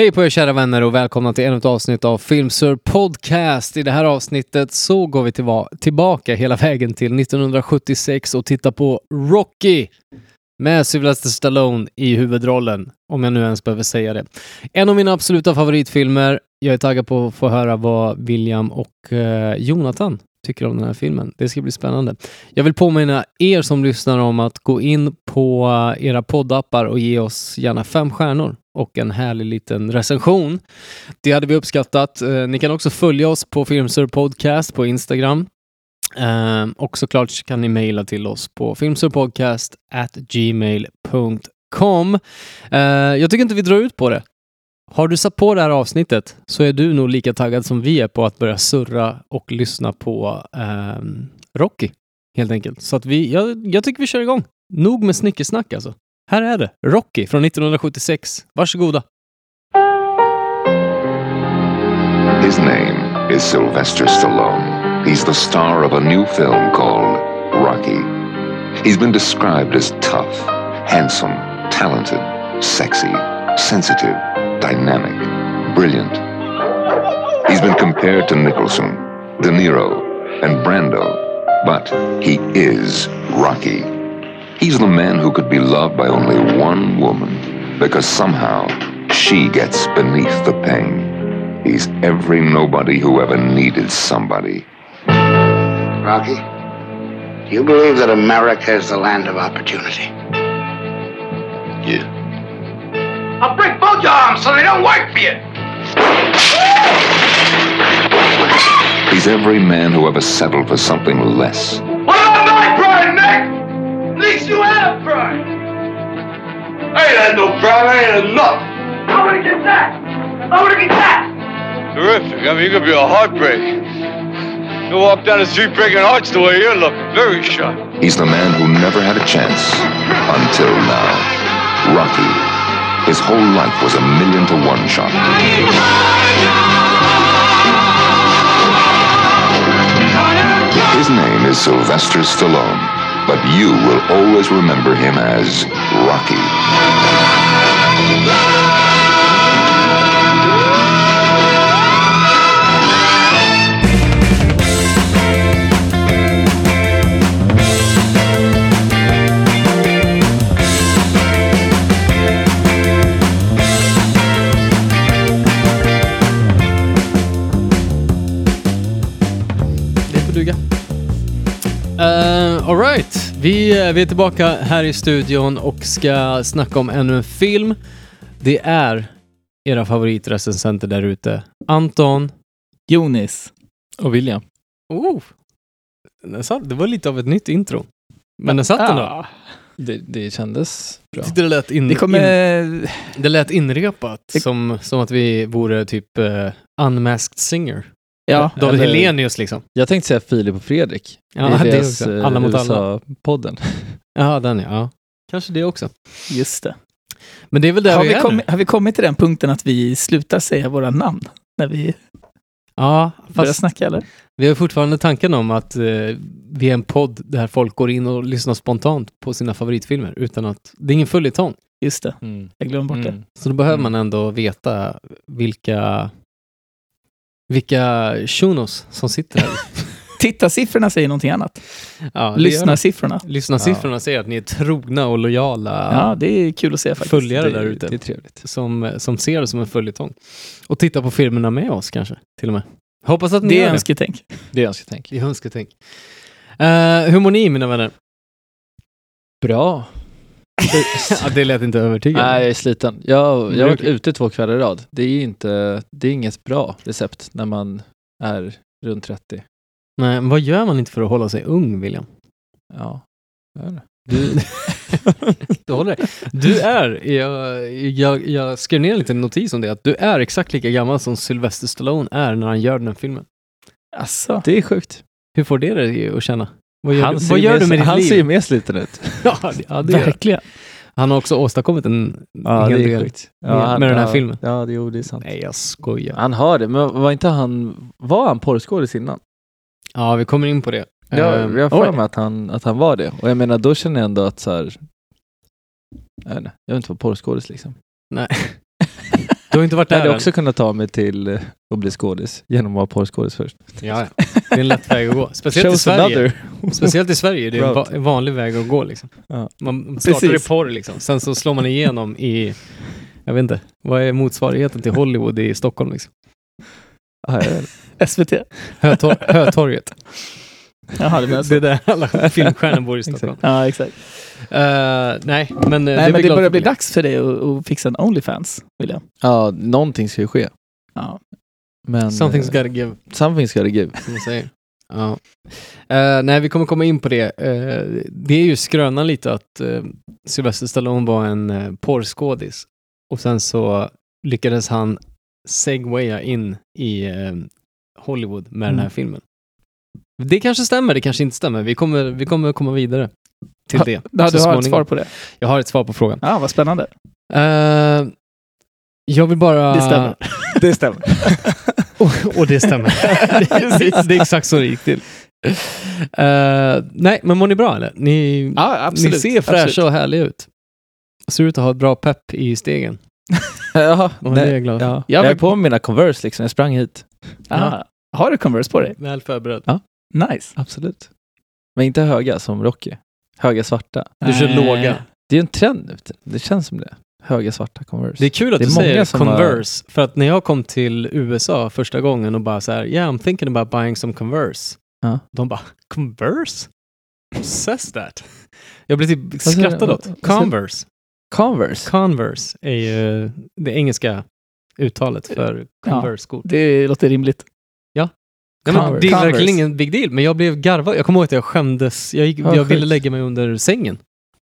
Hej på er kära vänner och välkomna till ännu ett avsnitt av Filmsur Podcast. I det här avsnittet så går vi tillbaka hela vägen till 1976 och tittar på Rocky med Sylvester Stallone i huvudrollen, om jag nu ens behöver säga det. En av mina absoluta favoritfilmer. Jag är taggad på att få höra vad William och eh, Jonathan tycker om den här filmen. Det ska bli spännande. Jag vill påminna er som lyssnar om att gå in på era poddappar och ge oss gärna fem stjärnor och en härlig liten recension. Det hade vi uppskattat. Eh, ni kan också följa oss på Filmsur Podcast på Instagram. Ehm, och såklart kan ni mejla till oss på filmsurpodcast@gmail.com. Eh, jag tycker inte vi drar ut på det. Har du satt på det här avsnittet så är du nog lika taggad som vi är på att börja surra och lyssna på eh, Rocky, helt enkelt. Så att vi, jag, jag tycker vi kör igång. Nog med snickesnack alltså. Här är det, Rocky från 1976. Varsågoda. His name is Sylvester Stallone. He's the star of a new film called Rocky. He's been described as tough, handsome, talented, sexy, sensitive, dynamic, brilliant. He's been compared to Nicholson, De Niro, and Brando, but he is Rocky. He's the man who could be loved by only one woman because somehow she gets beneath the pain. He's every nobody who ever needed somebody. Rocky, do you believe that America is the land of opportunity? Yeah. I'll break both your arms so they don't work for you. He's every man who ever settled for something less. What about my pride, Nick? At least you have pride. I ain't had no pride. I ain't had enough. I want to get that. I want to get that. Terrific. I mean, you could be a heartbreak. You walk down the street breaking hearts the way you're looking. Very sharp. He's the man who never had a chance until now. Rocky. His whole life was a million to one shot. His name is Sylvester Stallone, but you will always remember him as Rocky. Får duga. Uh, Alright, vi, eh, vi är tillbaka här i studion och ska snacka om ännu en film. Det är era favoritrecensenter där ute. Anton. Jonis. Och William. Oh, satt, det var lite av ett nytt intro. Men den satt ändå. Ja, det, det kändes bra. Det lät, in, Det kommer... in, det lät inrepat, Det- som, som att vi vore typ uh, unmasked singer. Ja, David eller- Helenius liksom. Jag tänkte säga Filip och Fredrik. Ja, I det deras, också. eh, Alla mot alla. USA-podden. Ja, den ja. Kanske det också. Just det. Men det är väl där Har vi, vi, är kommit, nu. har vi kommit till den punkten att vi slutar säga våra namn när vi Ja, börjar fast snacka eller? vi har fortfarande tanken om att eh, vi är en podd där folk går in och lyssnar spontant på sina favoritfilmer utan att, det är ingen följetong. Just det, Mm. jag glömde bort det. Mm. Så då behöver Mm. man ändå veta vilka vilka shunos som sitter här. Tittarsiffrorna säger någonting annat. Ja. Lyssnarsiffrorna. Lyssnarsiffrorna säger att ni är trogna och lojala Ja, det är kul att se faktiskt. följare Det- där ute. Det är trevligt. som, som ser det som en följetong. Och tittar på filmerna med oss kanske, till och med. Hoppas att ni Det är önsketänk. Det är önsketänk. Det är önsketänk. Uh, hur mår ni mina vänner? Bra. Ja, det lät inte övertygande. Nej, jag är sliten. Jag, jag har varit ute två kvällar i rad. Det är inte, det är inget bra recept när man är runt 30. Nej, vad gör man inte för att hålla sig ung, William? Ja, jag vet inte. Du, du håller dig. Du är, jag, jag, jag skrev ner en liten notis om det, att du är exakt lika gammal som Sylvester Stallone är när han gör den här filmen. Alltså, Det är sjukt. Hur får det dig att känna? Vad gör, Han du, ser vad gör mer- du med ditt Han liv? ser mer sliten ut. ja, det- ja, det verkligen. Han har också åstadkommit en Ja, hel del med, han- med den här ja, filmen. Ja, det, jo, det är sant. Nej, jag skojar. Han har det, men var inte han, var han porrskådis innan? Ja, vi kommer in på det. Jag, Ehm, jag har för mig att han, att han var det. Och jag menar, då känner jag ändå att så här, jag vet inte, jag vill inte vara porrskådis liksom. Nej. Du har inte varit Jag där hade än. också kunnat ta mig till eh, att bli skådis genom att vara porrskådis först. Ja, ja. Det är en lätt väg att gå. Speciellt i Shows Sverige. another. Speciellt i Sverige är det en, va- en vanlig väg att gå. Liksom. Ja. Man startar Precis. i porr liksom. Sen så slår man igenom i, jag vet inte, vad är motsvarigheten till Hollywood i Stockholm? Liksom? Ja, jag vet inte. SVT. Hötor- Hötorget. Jaha, det menar Det är där alla filmstjärnor bor i Stockholm. Ja, exakt. Eh, nej, men eh, Nej, är men det börjar bli dags för dig att, att fixa en Onlyfans, William. ja, någonting ska ju ske. Ja. Men, Something's eh, gotta give, something's gotta give. som man säger. Ja. Eh, nej, vi kommer komma in på det. Eh, det är ju skrönan lite att uh, Sylvester Stallone var en uh, porrskådis och sen så lyckades han segwaya in i Hollywood med den här Mm. filmen. Det kanske stämmer, det kanske inte stämmer. Vi kommer, vi kommer komma vidare till det. Ja, du har ett svar på det? Jag har ett svar på frågan. Ja, vad spännande. Eh, jag vill bara... Det stämmer. Det stämmer. och, och det stämmer. det, det, det är exakt så det gick till. Eh, nej, men mår ni bra eller? Ni, Ja, absolut. ni ser fräscha absolut. och härliga ut. Ser ut att ha ett bra pepp i stegen. Jaha, Och det är jag nej, glad ja. Jag vill- på mina Converse liksom. Jag sprang hit. Ah, har du Converse på dig? Väl förberedd. Nice. Absolut. Men inte höga som Rocky. Höga svarta. Du kör låga. Det är en trend nu. Det känns som det. Höga svarta Converse. Det är kul att Det är du många säger som har- Converse, för att när jag kom till USA första gången och bara så här, yeah I'm thinking about buying some Converse. Ja. De bara, Converse? Who says that? Jag blev typ sa du? skrattad Vad- åt. vad sa du? Converse. Converse. Converse är ju det engelska uttalet för Ja. Converse-skor. Det låter rimligt. Nej, men det är verkligen ingen big deal, men jag blev garvad. Jag kommer ihåg att jag skämdes. Jag, gick, Ja, jag ville lägga mig under sängen.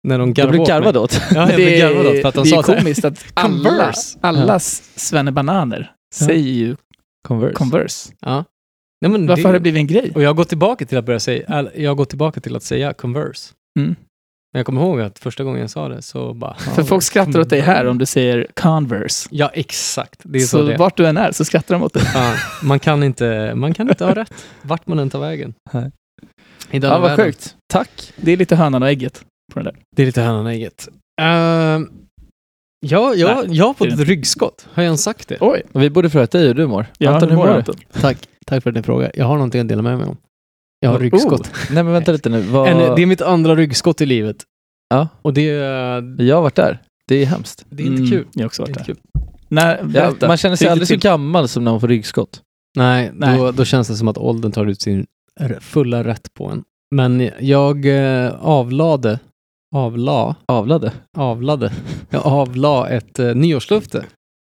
När de garvade blev åt garvad åt. Ja, jag blev garvad åt för att de det sa är komiskt att alla, alla svennebananer säger ju Converse. Converse. Ja. Nej, men Varför har det blivit en grej? Och jag har gått tillbaka till att börja säga, jag har gått tillbaka till att säga Converse. Mm. Men jag kommer ihåg att första gången jag sa det så bara... För folk skrattar åt dig här om du säger Converse. Ja, exakt. Det är så, Så det vart du än är så skrattar de åt dig. Ja, man, kan inte, man kan inte ha rätt, vart man än tar vägen. Nej. I Ja, vad världen. sjukt. Tack. Det är lite hönan och ägget på den där. Det är lite hönan och ägget. Uh, ja, jag, Nej, jag har fått ett ryggskott. Har jag ens sagt det? Oj, Vi borde fråga dig hur du mår. ja, Anton, hur mår du? Tack. Tack för att ni frågar. Jag har någonting att dela med mig om. Jag har Oh. ryggskott. Nej men vänta lite nu. Vad... En, det är mitt andra ryggskott i livet. Ja. Och det, Jag har varit där. Det är hemskt. det är inte Mm, kul. Jag har också varit där. kul. Nej, Ja, man känner sig aldrig så till? gammal som när man får ryggskott. Nej, Nej. Då, då känns det som att åldern tar ut sin fulla rätt på en. Men jag eh, avlade, avla, Avlade. avlade, jag avla ett eh, nyårslöfte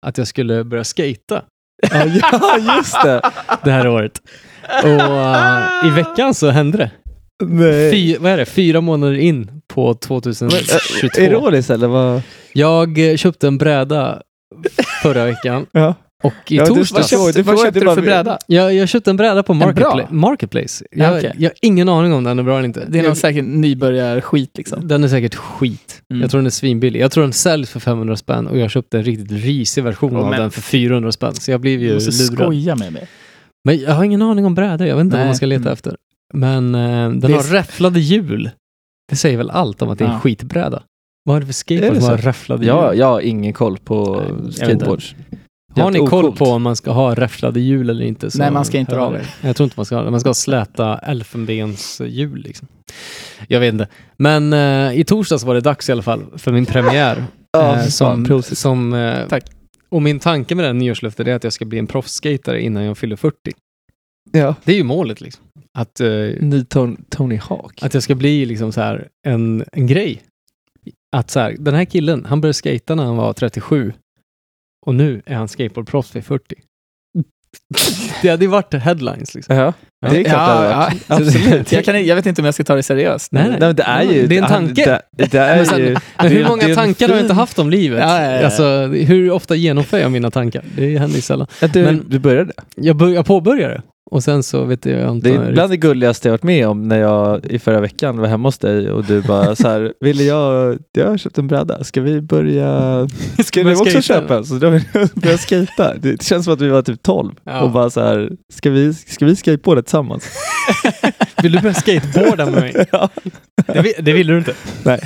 att jag skulle börja skata Ja, ja just det. det här året. Och eh, i veckan så hände det. Nej. Fy, vad är det? Fyra månader in på 2022. Ironiskt eller vad? Jag eh, köpte en bräda förra veckan Ja. och i Ja, du- torsdags... vad köpte- Vad köpte du för bräda? Jag, jag köpte en bräda på? Marketpla- Marketplace. Jag, okej. jag har ingen aning om den är bra eller inte. Det är någon jag, säkert nybörjarskit liksom. Den är säkert skit. Mm. Jag tror den är svinbillig. Jag tror den säljs för 500 spänn och jag köpte en riktigt risig version Åh, av men- den för 400 spänn. Så jag blev Du ju måste lurad. skoja med mig. Men jag har ingen aning om brädor. Jag vet inte vad Nej. man ska leta Mm. efter. Men eh, den Det är har s- räfflade hjul. Det säger väl allt om att det är en Ja. skitbräda. Vad är det för Är skateboard som har räfflade Ja, hjul? jag har ingen koll på Nej, skateboards. Har ni koll på om man ska ha räfflade hjul eller inte? Så Nej, man ska inte ha det. Jag tror inte man ska ha det. Man ska ha släta elfenbenshjul liksom. Jag vet inte. Men eh, i torsdags var det dags i alla fall för min premiär. Ja, Eh, som, som, eh, Tack. Och min tanke med det här nyårslöftet är att jag ska bli en proffsskatare innan jag fyller 40. Ja. Det är ju målet liksom. Att, eh, Ny Tony, Tony Hawk. att jag ska bli liksom så här en, en grej. Att så här, den här killen, han började skata när han var 37 och nu är han skateboardproffs vid 40. Det hade ju varit headlines liksom. Ja, det är klart ja, det hade varit. ja, Absolut. Jag, kan, jag vet inte om jag ska ta det seriöst. Nej, nej. Nej, det är ju... Det är en tanke. Det, det är sen- ju... Men det- hur många det tankar har jag inte haft om livet? Ja, ja, ja. Alltså, hur ofta genomför jag mina tankar? Det händer ju sällan. Du, Men- du började? Jag, bör, jag påbörjade och sen så vet jag inte... Det är bland det gulligaste jag varit med om när jag i förra veckan var hemma hos dig och du bara så här, ville jag, jag har köpt en bräda, ska vi börja, ska du också köpa en? Så då vill jag börja skata. Det känns som att vi var typ 12 Ja. och bara så här, ska vi, ska vi skateboarda tillsammans? Vill du börja skateboarda med mig? ja. Det, det vill du inte. Nej.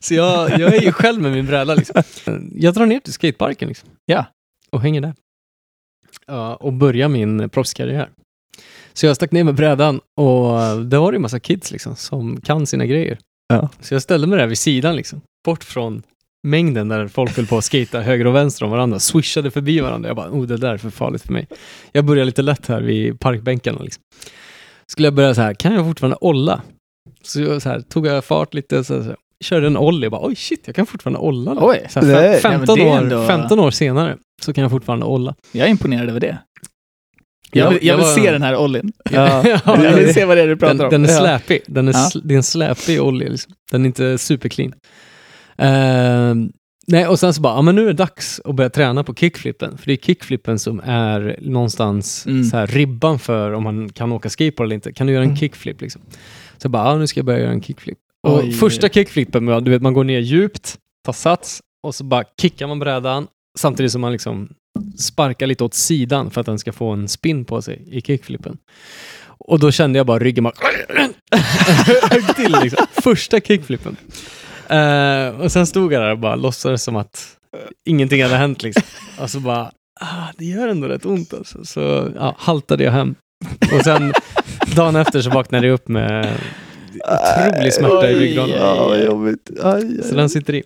Så jag, jag är ju själv med min bräda liksom. Jag drar ner till skateparken liksom. Ja. och hänger där. Och börjar min proffskarriär. Så jag stack ner med brädan och det var det en massa kids liksom som kan sina grejer. Ja. Så jag ställde mig där vid sidan liksom, bort från mängden där folk höll på att skata höger och vänster om varandra, swishade förbi varandra. Jag bara, oh det där är för farligt för mig. Jag börjar lite lätt här vid parkbänken. Liksom. Skulle jag börja så här, kan jag fortfarande olla? Så, jag, så här, tog jag fart lite, så, så, körde en ollie och bara, oj shit, jag kan fortfarande olla. nu." Oj, så här, Nej. fem, Ja, men 15, det är år, ändå- 15 år senare så kan jag fortfarande olla. jag är imponerad över det. Jag Ja, vill, jag vill var- se den här ollin. Ja. Jag vill se vad det är du pratar den, om. den är Ja. släpig. Den är, Ja. sl- det är en släpig olja. Liksom. Den är inte superclean. Ehm, nej, och sen så bara, ja men nu är det dags att börja träna på kickflippen. För det är kickflippen som är någonstans Mm. så här, ribban för om man kan åka skateboard eller inte. Kan du göra en Mm. kickflip liksom? Så jag bara, ja nu ska jag börja göra en kickflip. Och Oj. första kickflippen, du vet man går ner djupt, tar sats och så bara kickar man brädan samtidigt som man liksom sparkar lite åt sidan för att den ska få en spin på sig i kickflippen. Och då kände jag bara ryggen bara högg till liksom. Första kickflippen. Eh, och sen stod jag där och bara låtsades som att ingenting hade hänt liksom. Och så bara, ah, det gör ändå rätt ont alltså. Så ja, haltade jag hem. Och sen dagen efter så vaknade jag upp med otrolig smärta i ryggraden. Ja, jobbigt. Aj, Så den sitter i.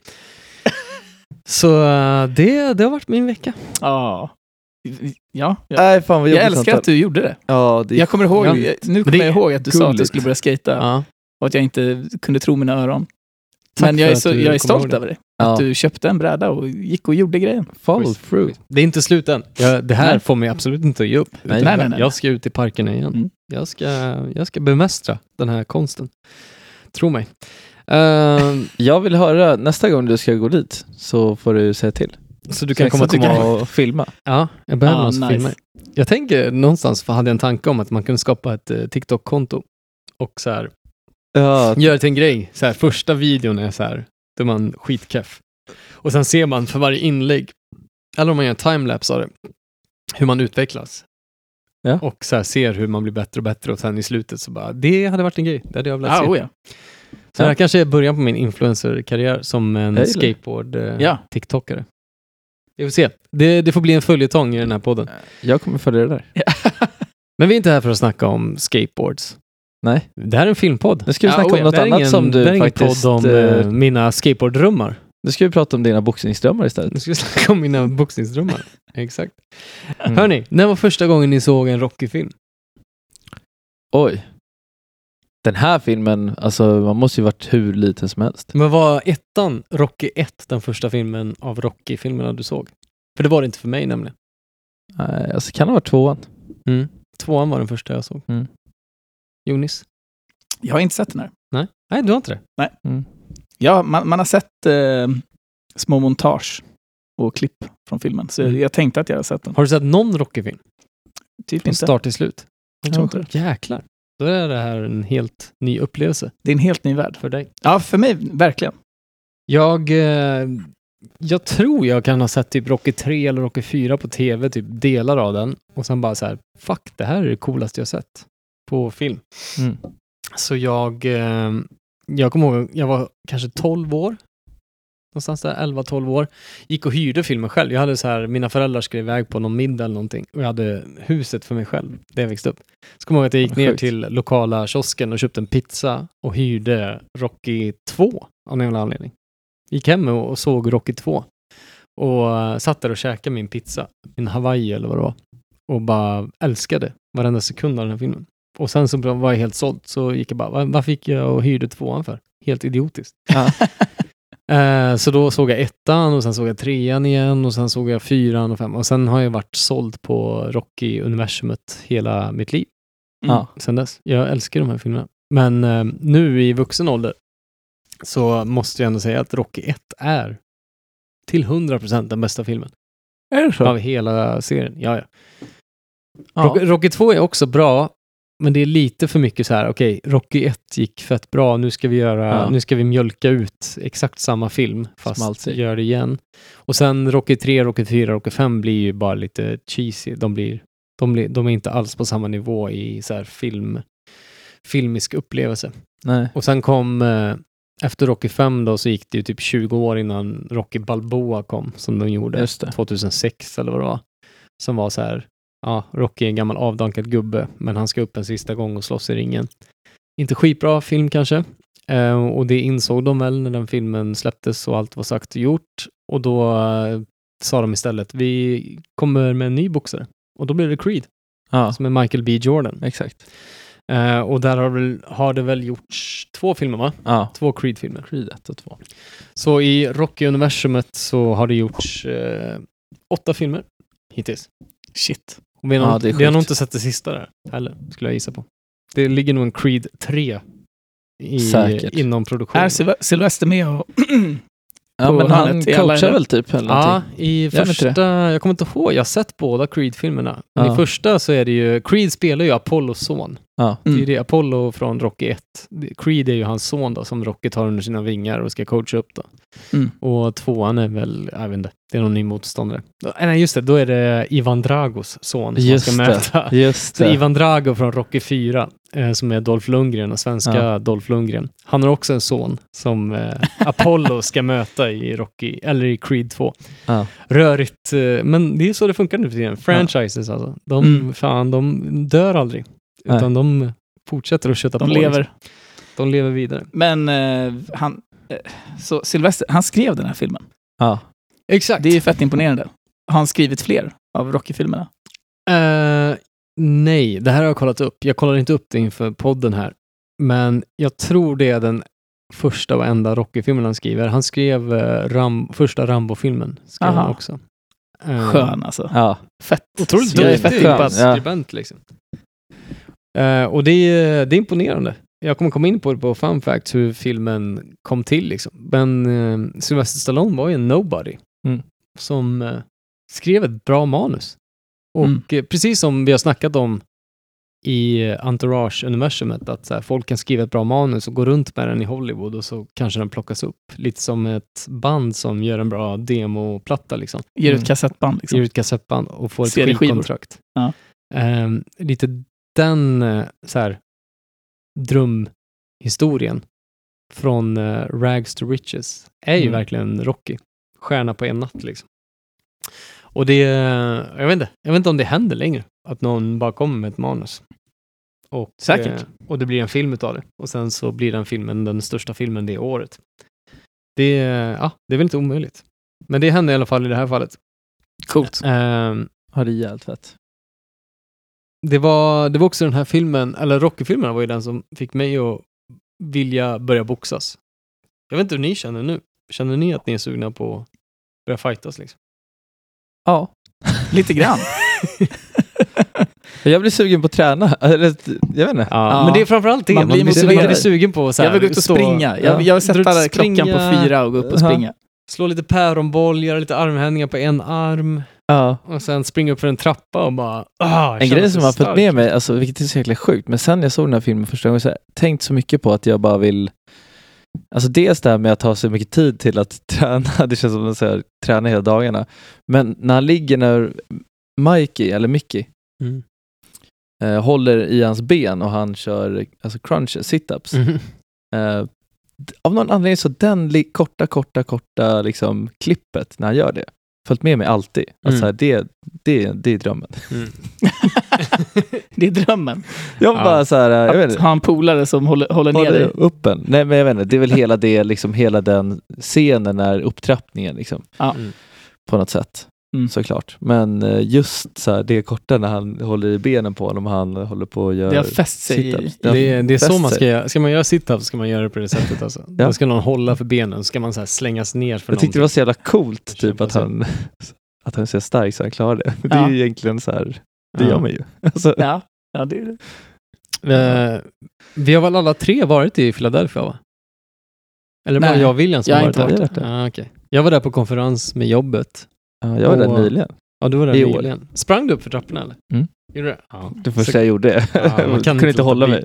Så eh, det, det har varit min vecka. Ja. Ja, jag, Nej, fan vad jag älskar att du gjorde det. Ja, det Jag kommer ihåg, Ja. nu kommer det jag ihåg att du sa att du gulligt. skulle börja skata Ja. och att jag inte kunde tro mina öron. Tack Men jag är, så, jag är stolt över det. Ja. Att du köpte en bräda och gick och gjorde grejen. follow through. Det är inte slut än. Jag, det här Nej. får mig absolut inte att ge upp. Nej, nej, nej, nej. Jag ska ut i parkerna igen. Mm. Jag, ska, jag ska bemästra den här konsten. Tro mig. Ehm, Jag vill höra, nästa gång du ska gå dit så får du säga till. så du kan kan komma komma tillbaka. och filma. Ja, jag behöver Ah, någon som nice. filmar. Jag tänker någonstans, för hade jag en tanke om att man kunde skapa ett eh, TikTok-konto och så här, Ja, göra till en grej. Så här, första videon är så här, då är man skitkeff. Och sen ser man för varje inlägg, eller om man gör en timelapse av det, hur man utvecklas. Ja. Och så här, ser hur man blir bättre och bättre och sen i slutet så bara, det hade varit en grej. Det hade jag velat Ah, se. oh, ja. Så det här Ja. kanske är början på min influencer-karriär som en Jag gillar det. skateboard-tiktokare. Vi får se. Det, det får bli en följetong i den här podden. jag kommer följa det där. Men vi är inte här för att snacka om skateboards. Nej. Det här är en filmpodd. Nu ska vi Ja, snacka oh om ja, något det annat ingen, som det här du är ingen faktiskt... podd om eh, eh, mina skateboarddrömmar. Nu ska vi prata om dina boxningsdrömmar istället. Nu ska vi snacka om mina boxningsdrömmar. Exakt. Mm. Hörni, när var första gången ni såg en Rocky-film? Oj. Den här filmen, alltså man måste ju varit hur liten som helst. Men var ettan, Rocky 1, den första filmen av Rocky-filmerna du såg? För det var det inte för mig nämligen. Nej, alltså kan det ha varit tvåan? Mm. Tvåan var den första jag såg. Mm. Jonis? Jag har inte sett den här. Nej, Nej du har inte det? Ja, man, man har sett eh, små montage och klipp från filmen. Så Mm. jag tänkte att jag har sett den. Har du sett någon Rocky-film? Typ Från inte. start till slut? Jag tror inte det. Jäklar. Då är det här en helt ny upplevelse Det är en helt ny värld. för dig. Ja, för mig verkligen. Jag, eh, jag tror jag kan ha sett typ Rocky 3 eller Rocky 4 på tv, typ delar av den. Och sen bara så här, fuck, det här är det coolaste jag sett på film. Mm. Så jag, eh, jag kommer ihåg, jag var kanske 12 år. Någonstans där, 11-12 år. Gick och hyrde filmen själv. Jag hade så här, mina föräldrar skrev iväg på någon middag eller någonting. Och jag hade huset för mig själv, där jag växte upp. Så kommer jag ihåg att jag gick ner till lokala kiosken och köpte en pizza och hyrde Rocky 2 av någon anledning. Gick hem och och såg Rocky 2. Och eh, satt där och käkade min pizza, min Hawaii eller vad det var. Och bara älskade varenda sekund av den här filmen. Och sen så var jag helt såld, så gick jag bara, "Va- vad fick jag och hyrde tvåan för? Helt idiotiskt. Ja. Eh, så då såg jag ettan och sen såg jag trean igen och sen såg jag fyran och femman. Och sen har jag varit såld på Rocky-universumet hela mitt liv Ja. sen dess. Jag älskar de här filmerna. Men eh, nu i vuxen ålder så måste jag ändå säga att Rocky 1 är till 100% den bästa filmen Är det så? av hela serien. Ja, ja. Ja. Rocky 2 är också bra, men det är lite för mycket så här, okej, Rocky 1 gick fett bra, nu ska vi göra, Ja. nu ska vi mjölka ut exakt samma film, fast Smaltsig. gör det igen. Och sen Rocky 3, Rocky 4, Rocky 5 blir ju bara lite cheesy. De blir, de blir, de är inte alls på samma nivå i så film, filmisk upplevelse. Nej. Och sen kom, eh, efter Rocky 5 då så gick det ju typ 20 år innan Rocky Balboa kom, som de gjorde Just det. 2006 eller vad det var. Som var så här, ja, Rocky är en gammal avdankad gubbe, men han ska upp en sista gång och slåss i ringen. Inte skitbra film kanske, eh, och det insåg de väl när den filmen släpptes och allt var sagt och gjort. Och då eh, sa de istället, vi kommer med en ny boxare. Och då blev det Creed, Ja, som är Michael B Jordan. exakt. Eh, och där har, väl, har det väl gjorts två filmer, va? Ja, Två Creed-filmer. Creed 1 och 2. Så i Rocky-universumet så har det gjorts eh, åtta filmer hittills. Shit. Och vi har, Ja, nog, vi har nog inte sett det sista där heller, skulle jag gissa på. Det ligger nog en Creed 3 i, Säkert. inom produktion. Är Syl- Sylvester med och... Ja, På men han alla- coachar väl typ eller Ja, i han första, jag kommer inte ihåg, jag har sett båda Creed-filmerna. Men Ja. i första så är det ju, Creed spelar ju Apollos son. Ja. Det är Mm. det, Apollo från Rocky 1. Creed är ju hans son då, som Rocky tar under sina vingar och ska coacha upp då. Mm. Och tvåan är väl, jag vet inte, det är någon ny motståndare. Nej, just det, då är det Ivan Dragos son som Just ska det. möta. Just Så det. Ivan Drago från Rocky 4, eh, som är Dolph Lundgren, och svenska Ja. Dolph Lundgren. Han har också en son som eh, Apollo ska möta i Rocky, eller i Creed 2. Ja. Rörigt, eh, men det är så det funkar nu för tiden. Franchises alltså. De, Mm. fan, de dör aldrig. Nej. Utan de fortsätter att köta De på. lever. Liksom. De lever vidare. Men eh, han... Eh, så Sylvester, han skrev den här filmen. Ja. Exakt. Det är ju fett imponerande. Har han skrivit fler av Rocky-filmerna? Eh, nej, det här har jag kollat upp. Jag kollade inte upp det inför podden här. Men jag tror det är den första och enda Rocky-filmen han skriver. Han skrev eh, Ram, första Rambo-filmen. Skrev Aha. han också. Eh, Skön alltså. Ja. Fett. Otroligt duktig impad. Ja. skribent liksom. Eh, och det är, det är imponerande. Jag kommer komma in på det på fun facts hur filmen kom till liksom. Men uh, Sylvester Stallone var ju en nobody. Mm. Som eh, skrev ett bra manus. Och Mm. precis som vi har snackat om i Entourage-universumet, att så här, folk kan skriva ett bra manus och gå runt med den i Hollywood och så kanske den plockas upp. Lite som ett band som gör en bra demoplatta liksom Ger ut Mm. kassettband liksom. ger ut kassettband och får ett skivkontrakt. Ja. Ehm, lite den eh, så här, drömhistorien från eh, Rags to Riches är ju Mm. verkligen Rocky. Stjärna på en natt liksom. Och det, jag vet inte, jag vet inte om det händer längre. Att någon bara kommer med ett manus. Och, Säkert. eh, och det blir en film utav det. Och sen så blir den filmen den största filmen det året. Det, ja, det är väl inte omöjligt. Men det hände i alla fall i det här fallet. Coolt. Ehm, Har det jävligt fett. Det, var, det var också den här filmen, eller Rocky-filmerna var ju den som fick mig att vilja börja boxas. Jag vet inte hur ni känner nu. Känner ni att ni är sugna på att börja fightas liksom? Ja. Lite grann. Jag blir sugen på att träna. Eller, Jag vet inte. Ja. Men det är framförallt det. Man Man blir blir, man blir sugen på så här, jag vill gå ut och stå- springa. Jag, ja. jag vill sätta ut klockan på springa. fyra och gå upp och springa. Slå lite päronboll, göra lite armhävningar på en arm Ja. och sen springa upp för en trappa och bara ah, En grej som har följt med mig, alltså, vilket är så jäkla sjukt, men sen jag såg den här filmen första gången så har jag tänkt så mycket på att jag bara vill Alltså dels det här med att ha så mycket tid till att träna, det känns som att säga, träna hela dagarna. Men när han ligger när Mikey, eller Mickey, Mm. eh, håller i hans ben och han kör alltså crunches, sit-ups. Mhm. Eh, av någon anledning så den korta, korta, korta liksom klippet när han gör det, följt med mig alltid. Att Mm. så här, det, det, det är drömmen. Mm. Det är drömmen. Jag Ja. bara så här, jag vet Att inte. ha en polare som håller, håller ner Håller dig. upp en. Nej men jag vet inte, det är väl hela det, liksom hela den scenen när upptrappningen liksom. Ja. Mm. På något sätt. Mm. Såklart. Men eh, just så här, det korta när han håller i benen på honom och han håller på och gör Det har fäst sig i... Det, är- det är så man sig. ska göra. Ska man göra sit-ups ska man göra det på det sättet alltså. Ja. Då ska någon hålla för benen, så ska man så här slängas ner för Jag tyckte det var så jävla coolt typ att han, att han är så stark så han klarar det. Det Ja. är ju egentligen så här, det Ja. gör man ju. Alltså, Ja, ja det är det. Eh, vi har väl alla tre varit i Philadelphia va? Eller bara Nej, jag och William som jag varit varit där? där. Ah, okej. Jag var där på konferens med jobbet. Ja, jag var där Och- nyligen. Ja, du var där I år. nyligen. Sprang du upp för trapporna eller? Mm. Gjorde du det? Ja. Det första Så- jag gjorde. Ja, man jag kan kunde inte inte hålla mig.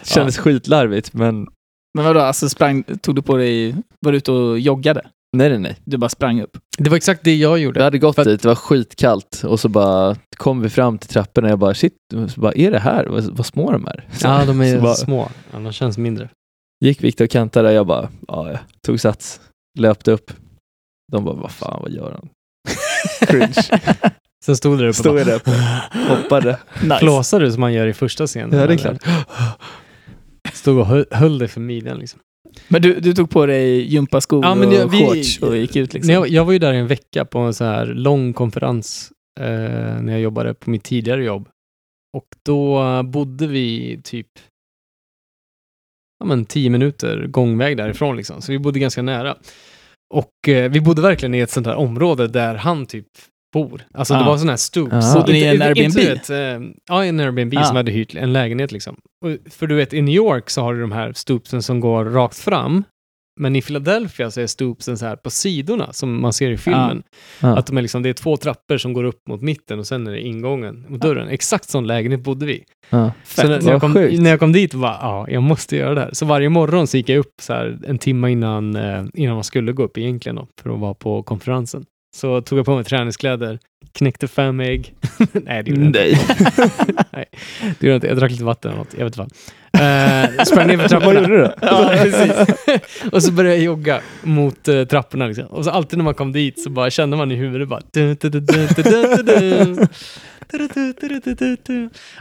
Det kändes skitlarvigt men Men vadå, alltså sprang, tog du på dig, var du ute och joggade? nej nej nej. Du bara sprang upp? Det var exakt det jag Vi gjorde. hade gått För att- dit, det var skitkallt och så bara kom vi fram till trapporna och jag bara shit, så bara, är det här? Vad, vad små de är. Så, Ja, de är så bara, små. Ja, de känns mindre. Gick Viktor och kantade, jag bara, ja, jag tog sats, löpte upp. De bara, vad fan, vad gör han? Cringe. Sen stod du där uppe och Stod jag bara, där uppe, hoppade. Nice. flåsade du som man gör i första scenen? Ja, det är eller? klart. Stod och höll, höll dig för midjan liksom. Men du, du tog på dig gympaskor Ja, men och jag- vi- shorts och gick ut liksom? När jag, jag var ju där i en vecka på en så här lång konferens eh, när jag jobbade på mitt tidigare jobb. Och då bodde vi typ ja, men tio minuter gångväg därifrån liksom. Så vi bodde ganska nära. Och eh, vi bodde verkligen i ett sånt här område där han typ bor. Alltså det Ah. var sån här stoops. Ah. Bodde ni i en Airbnb? Vet, eh, ja, en Airbnb Ah. som hade hyrt en lägenhet liksom. Och, för du vet, i New York så har du de här stoopsen som går rakt fram. Men i Philadelphia så är stoopsen så här på sidorna som man ser i filmen. Ja. Att de är liksom, det är två trappor som går upp mot mitten och sen är det ingången mot dörren. Exakt sån lägenhet bodde vi. Ja. Så när, när, jag kom, när jag kom dit var ja, jag måste göra det här. Så varje morgon så gick jag upp så här en timme innan, eh, innan man skulle gå upp egentligen då, för att vara på konferensen. Så tog jag på mig träningskläder, knäckte fem ägg. Nej, det gjorde jag inte. Nej. Nej, det gjorde jag inte. Jag drack lite vatten eller något. Jag vet inte fan. Eh, sprang ner för trapporna. Vad gjorde du då? Ja, precis. och så började jag jogga mot eh, trapporna. Liksom. Och så alltid när man kom dit så bara kände man i huvudet bara...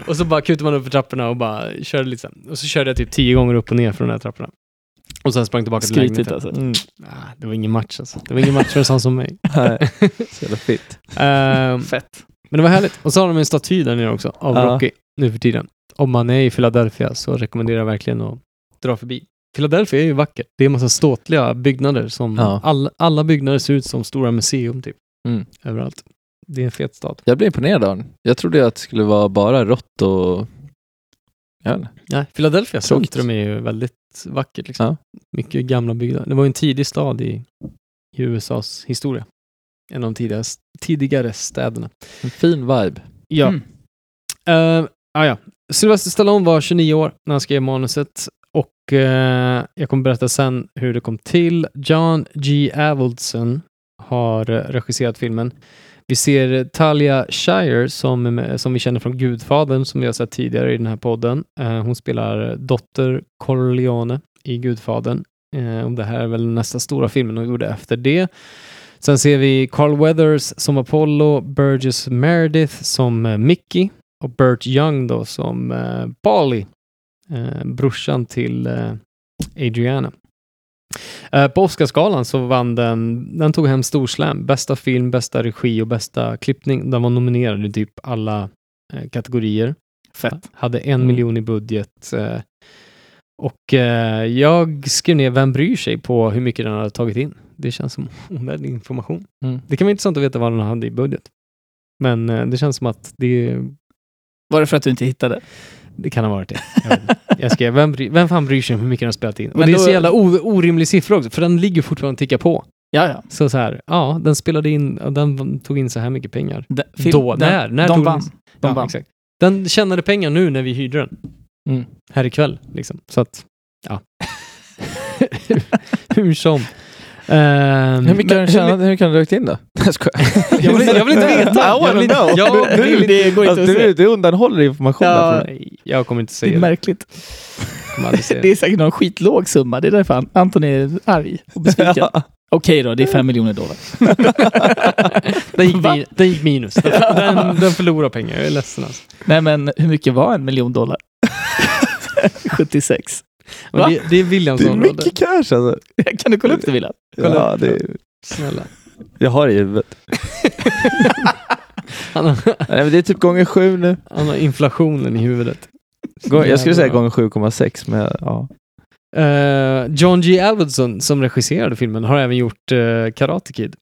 Och så bara kutade man upp för trapporna och bara körde lite. Och så körde jag typ tio gånger upp och ner från de här trapporna. Och sen sprang tillbaka till Skrytigt lägenheten. alltså. Mm. Ah, det var ingen match alltså. Det var ingen match för en sån som mig. Nej. Så jävla fitt. Ehm, Fett. men det var härligt. Och så har de en staty där nere också av Ja. Rocky nu för tiden. Om man är i Philadelphia så rekommenderar jag verkligen att dra förbi. Philadelphia är ju vackert. Det är en massa ståtliga byggnader som Ja. alla, alla byggnader ser ut som stora museum typ. Mm. Överallt. Det är en fet stad. Jag blev imponerad av den. Jag trodde att det skulle vara bara rått och... Jag vet inte. Ja, Philadelphia Tråkigt. centrum är ju väldigt vackert. Liksom. Ja. Mycket gamla byggnader. Det var en tidig stad i, i USAs historia. En av de tidigare, tidigare städerna. En fin vibe. Ja. Mm. Uh, ah, ja. Sylvester Stallone var 29 år när han skrev manuset och eh, jag kommer berätta sen hur det kom till. John G. Avildsen har regisserat filmen. Vi ser Talia Shire som, som vi känner från Gudfadern som vi har sett tidigare i den här podden. Eh, hon spelar dotter Corleone i Gudfadern. Eh, och det här är väl nästa stora filmen hon gjorde efter det. Sen ser vi Carl Weathers som Apollo, Burgess Meredith som eh, Mickey och Burt Young då som Bali, brorsan till Adriana. Eh, på Oscarsgalan så vann den, den tog hem storslam, bästa film, bästa regi och bästa klippning. Den var nominerad i typ alla eh, kategorier. Fett. Hade en Mm. miljon i budget. Eh, och eh, jag skrev ner Vem bryr sig på hur mycket den hade tagit in. Det känns som onödig information. Mm. Det kan vara intressant att veta vad den hade i budget. Men det känns som att det, Var det för att du inte hittade? Det kan ha varit det. Jag, jag skrev, vem, bry, vem fan bryr sig om hur mycket den har spelat in? Och Men det är så jävla o, orimlig siffra också, för den ligger fortfarande och tickar på. Ja, ja. Så så här, ja, den spelade in, och den tog in så här mycket pengar. Den, Då, när? När de tog vann. den- De ja, vann. exakt. Den tjänade pengar nu när vi hyrde den. Mm. Här ikväll, liksom. Så att, ja. hur som. Ehm, Hur mycket har du tjänat? Hur mycket har du rökt in då? Jag vill, jag vill inte veta. Jag vill inte, jag, vill, det går inte Alltså, att du, du undanhåller information Ja. jag kommer inte Det säga är det. märkligt. Aldrig säga Det är säkert någon skitlåg summa. Det är därför Anton är arg och besviken. Ja. Okej då, det är fem miljoner dollar. den, gick min, den gick minus. Den, den förlorar pengar. Jag är ledsen alltså. Nej, men hur mycket var en miljon dollar? 76. Det, det är Williams Det är område. mycket cash alltså. Kan du kolla upp det, Willan? Ja, det är, Snälla. jag har det i huvudet. Har, Nej, men det är typ gånger sju nu. han har inflationen i huvudet. Gång, jag skulle säga gånger 7,6 men ja. Eh, John G. Avildsen som regisserade filmen har även gjort uh, Karate Kid.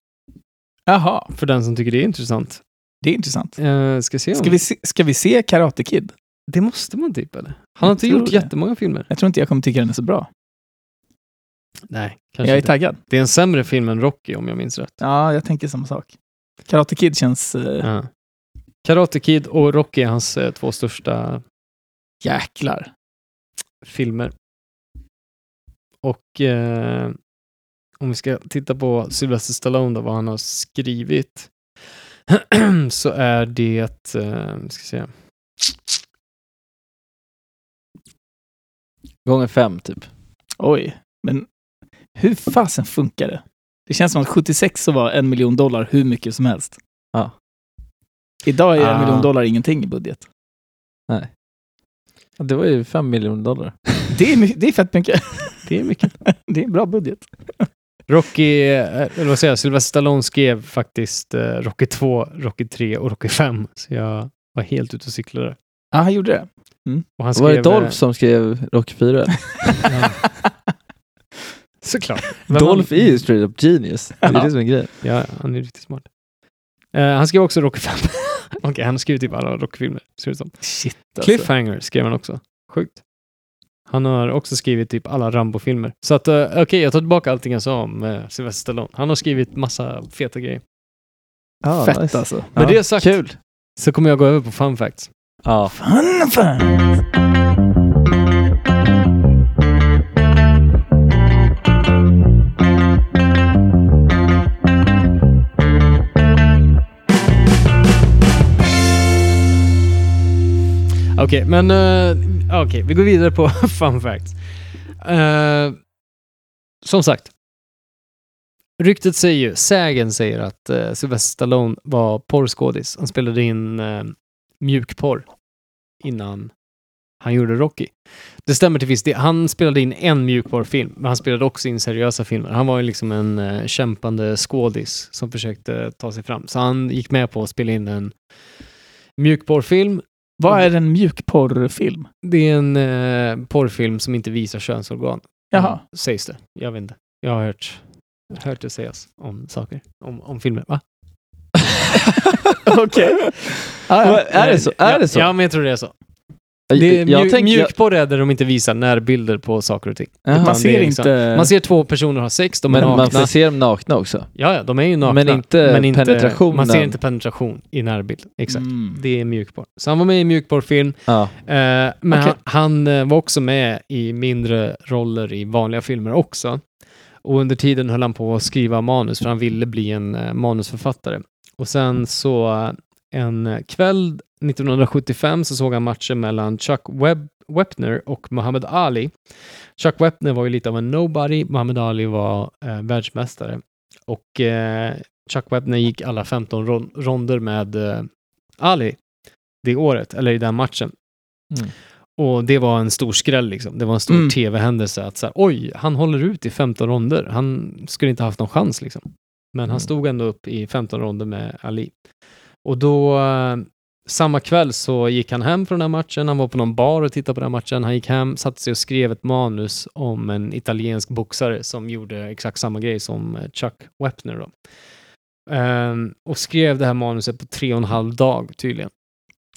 Jaha, För den som tycker det är intressant. det är intressant. Uh, ska se om... Ska vi se, ska vi se Karate Kid? Det måste man typ eller? Han har Jag inte gjort det. jättemånga filmer. Jag tror inte jag kommer tycka den är så bra. Nej, kanske jag är inte. taggad. Det är en sämre film än Rocky om jag minns rätt. Ja, jag tänker samma sak. Karate Kid känns... eh, Ja. Karate Kid och Rocky är hans eh, två största Jäklar. filmer. Och eh, om vi ska titta på Sylvester Stallone då, vad han har skrivit. så är det, eh, ska se. Gånger fem typ. Oj, men hur fasen funkar det? Det känns som att 76 så var en miljon dollar hur mycket som helst. Ja. Idag är en Ah. miljon dollar ingenting i budget. Det var ju fem miljoner dollar. Det är, det är fett mycket. Det är mycket. Det är en bra budget. Rocky, eh, eller vad säger jag, Sylvester Stallone skrev faktiskt eh, Rocky 2, Rocky 3 och Rocky 5. Så jag var helt ute och cyklade. Ja, han gjorde det. Och han Var det skrev, Dolph eh, som skrev Rocky 4? Såklart. Men Dolph han- är ju straight up genius. Det är Ja. det som är grejen. Ja, han är riktigt smart. Eh, han skrev också Rocky 5. Okej, han har skrivit typ alla Rocky-filmer. ser det som. Shit alltså. Cliffhanger skrev han också. Sjukt. Han har också skrivit typ alla Rambo-filmer. Så att, eh, okej, jag tar tillbaka allting jag sa om uh, Sylvester Stallone. Han har skrivit massa feta grejer. Ja, Fett nice. alltså. Med Ja, det sagt Kul. så kommer jag gå över på fun facts. Ja. Fun, fun. Okej, men uh, okej, vi går vidare på fun facts. Eh, som sagt. Ryktet säger ju, sägen säger att uh, Sylvester Stallone var porrskådis. Han spelade in uh, mjukporr innan han gjorde Rocky. Det stämmer till viss del. Han spelade in en mjukporrfilm, men han spelade också in seriösa filmer. Han var ju liksom en uh, kämpande skådis som försökte ta sig fram. Så han gick med på att spela in en mjukporrfilm Vad är en mjukporrfilm? det är en eh, porrfilm som inte visar könsorgan. Jaha. Mm, sägs det. Jag vet inte. Jag har hört, hört det sägas om saker. Om, om filmer. Va? Okej. Ah, ja. Men Är det så? Är ja, det så? Ja, men jag tror det är så. Det är jag mjuk, tänker- mjukporr är där de inte visar närbilder på saker och ting. Jaha. Man det ser är liksom- inte... Man ser två personer ha sex, de är men man nakna. får se dem nakna också. Ja, ja, de är ju nakna. Men inte penetrationen. Man ser inte penetration i närbild. Exakt. Mm. Det är mjukporr. Så han var med i en mjukporrfilm. Ja. Eh, men Okej. han, han eh, var också med i mindre roller i vanliga filmer också. Och under tiden höll han på att skriva manus, för han ville bli en eh, manusförfattare. Och sen så en kväll 1975 så såg han matchen mellan Chuck Web Wepner och Muhammad Ali. Chuck Wepner var ju lite av en nobody, Muhammad Ali var eh, världsmästare. Och eh, Chuck Wepner gick alla 15 ron- ronder med eh, Ali det året, eller i den matchen. Mm. Och det var en stor skräll liksom. Det var en stor Mm. tv-händelse att så här, oj, han håller ut i 15 ronder. Han skulle inte haft någon chans liksom. Men han Mm. stod ändå upp i 15 ronder med Ali. Och då, eh, samma kväll så gick han hem från den här matchen. Han var på någon bar och tittade på den här matchen. Han gick hem, satte sig och skrev ett manus om en italiensk boxare som gjorde exakt samma grej som eh, Chuck Wepner då. Ehm, och skrev det här manuset på tre och en halv dag tydligen.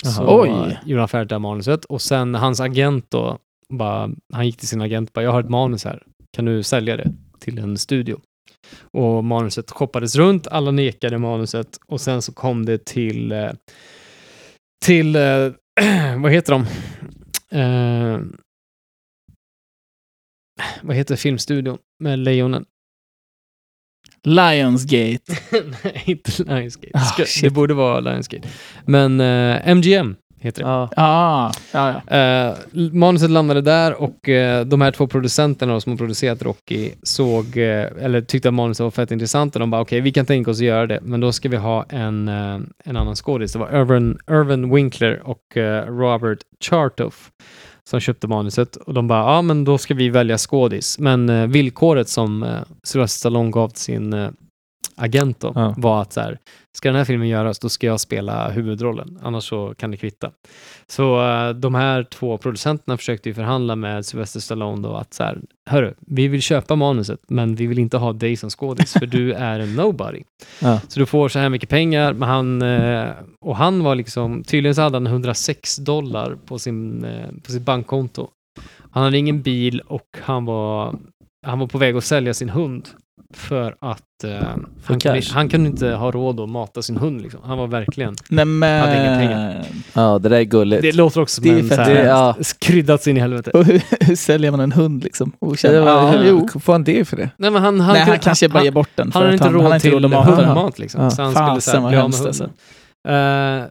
Så Oj. gjorde han färdigt det här manuset och sen hans agent då, bara, han gick till sin agent och bara, jag har ett manus här, kan du sälja det till en studio? Och manuset shoppades runt, alla nekade manuset och sen så kom det till, eh, till, eh, vad heter de? Eh, vad heter filmstudion med lejonen? Lionsgate. Nej, inte Lionsgate. Shit. det borde vara Lionsgate. Men eh, MGM heter det. Ja. Ah, ja, ja. Eh, manuset landade där och eh, de här två producenterna då, som har producerat Rocky såg, eh, eller tyckte att manuset var fett intressant och de bara okej, vi kan tänka oss att göra det, men då ska vi ha en, en annan skådis. Det var Irvin, Irvin Winkler och Robert Chartoff som köpte manuset och de bara ja, men då ska vi välja skådis. Men villkoret som Sylvester Stallone gav till sin agent då, Ja. var att så här, ska den här filmen göras, då ska jag spela huvudrollen, annars så kan det kvitta. Så eh, de här två producenterna försökte ju förhandla med Sylvester Stallone då att så här, hörru, vi vill köpa manuset, men vi vill inte ha dig som skådis, för du är en nobody. Ja. Så du får så här mycket pengar, men han, eh, och han var liksom, tydligen så hade han 106 dollar på, sin, eh, på sitt bankkonto. Han hade ingen bil och han var, han var på väg att sälja sin hund för att eh, han, kunde, han kunde inte ha råd att mata sin hund. Liksom. Han var verkligen... Nej, men... Hade inga pengar. ja, det där är gulligt. Det låter också som Det är en så här, det- ja. kryddats in i helvete. Och hur, hur säljer man en hund liksom? Okänd. Ja, Ja, får han det för det? Nej, men han, han, Nej, han kanske bara ger bort den. för han har inte han, råd han har inte till hundmat liksom. Ja. Så han skulle Fasen vad bli av med hunden. Eh,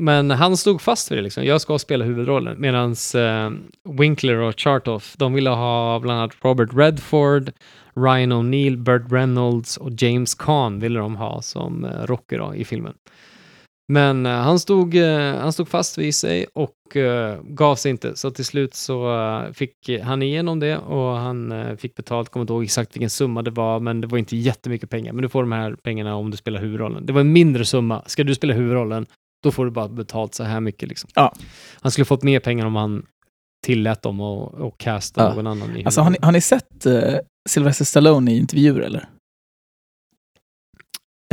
Men han stod fast vid det liksom. Jag ska spela huvudrollen. Medan eh, Winkler och Chartoff, de ville ha bland annat Robert Redford, Ryan O'Neill, Burt Reynolds och James Caan ville de ha som eh, Rocky då, i filmen. Men eh, han, stod, eh, han stod fast vid sig och gav sig inte. Så till slut så fick han igenom det och han fick betalt. Kommer inte ihåg exakt vilken summa det var, men det var inte jättemycket pengar. Men du får de här pengarna om du spelar huvudrollen. Det var en mindre summa. Ska du spela huvudrollen, då får du bara betalt så här mycket. Liksom. Ja. Han skulle fått mer pengar om han tillät dem och casta Ja. någon annan i Alltså, har, ni, har ni sett uh, Sylvester Stallone i intervjuer eller?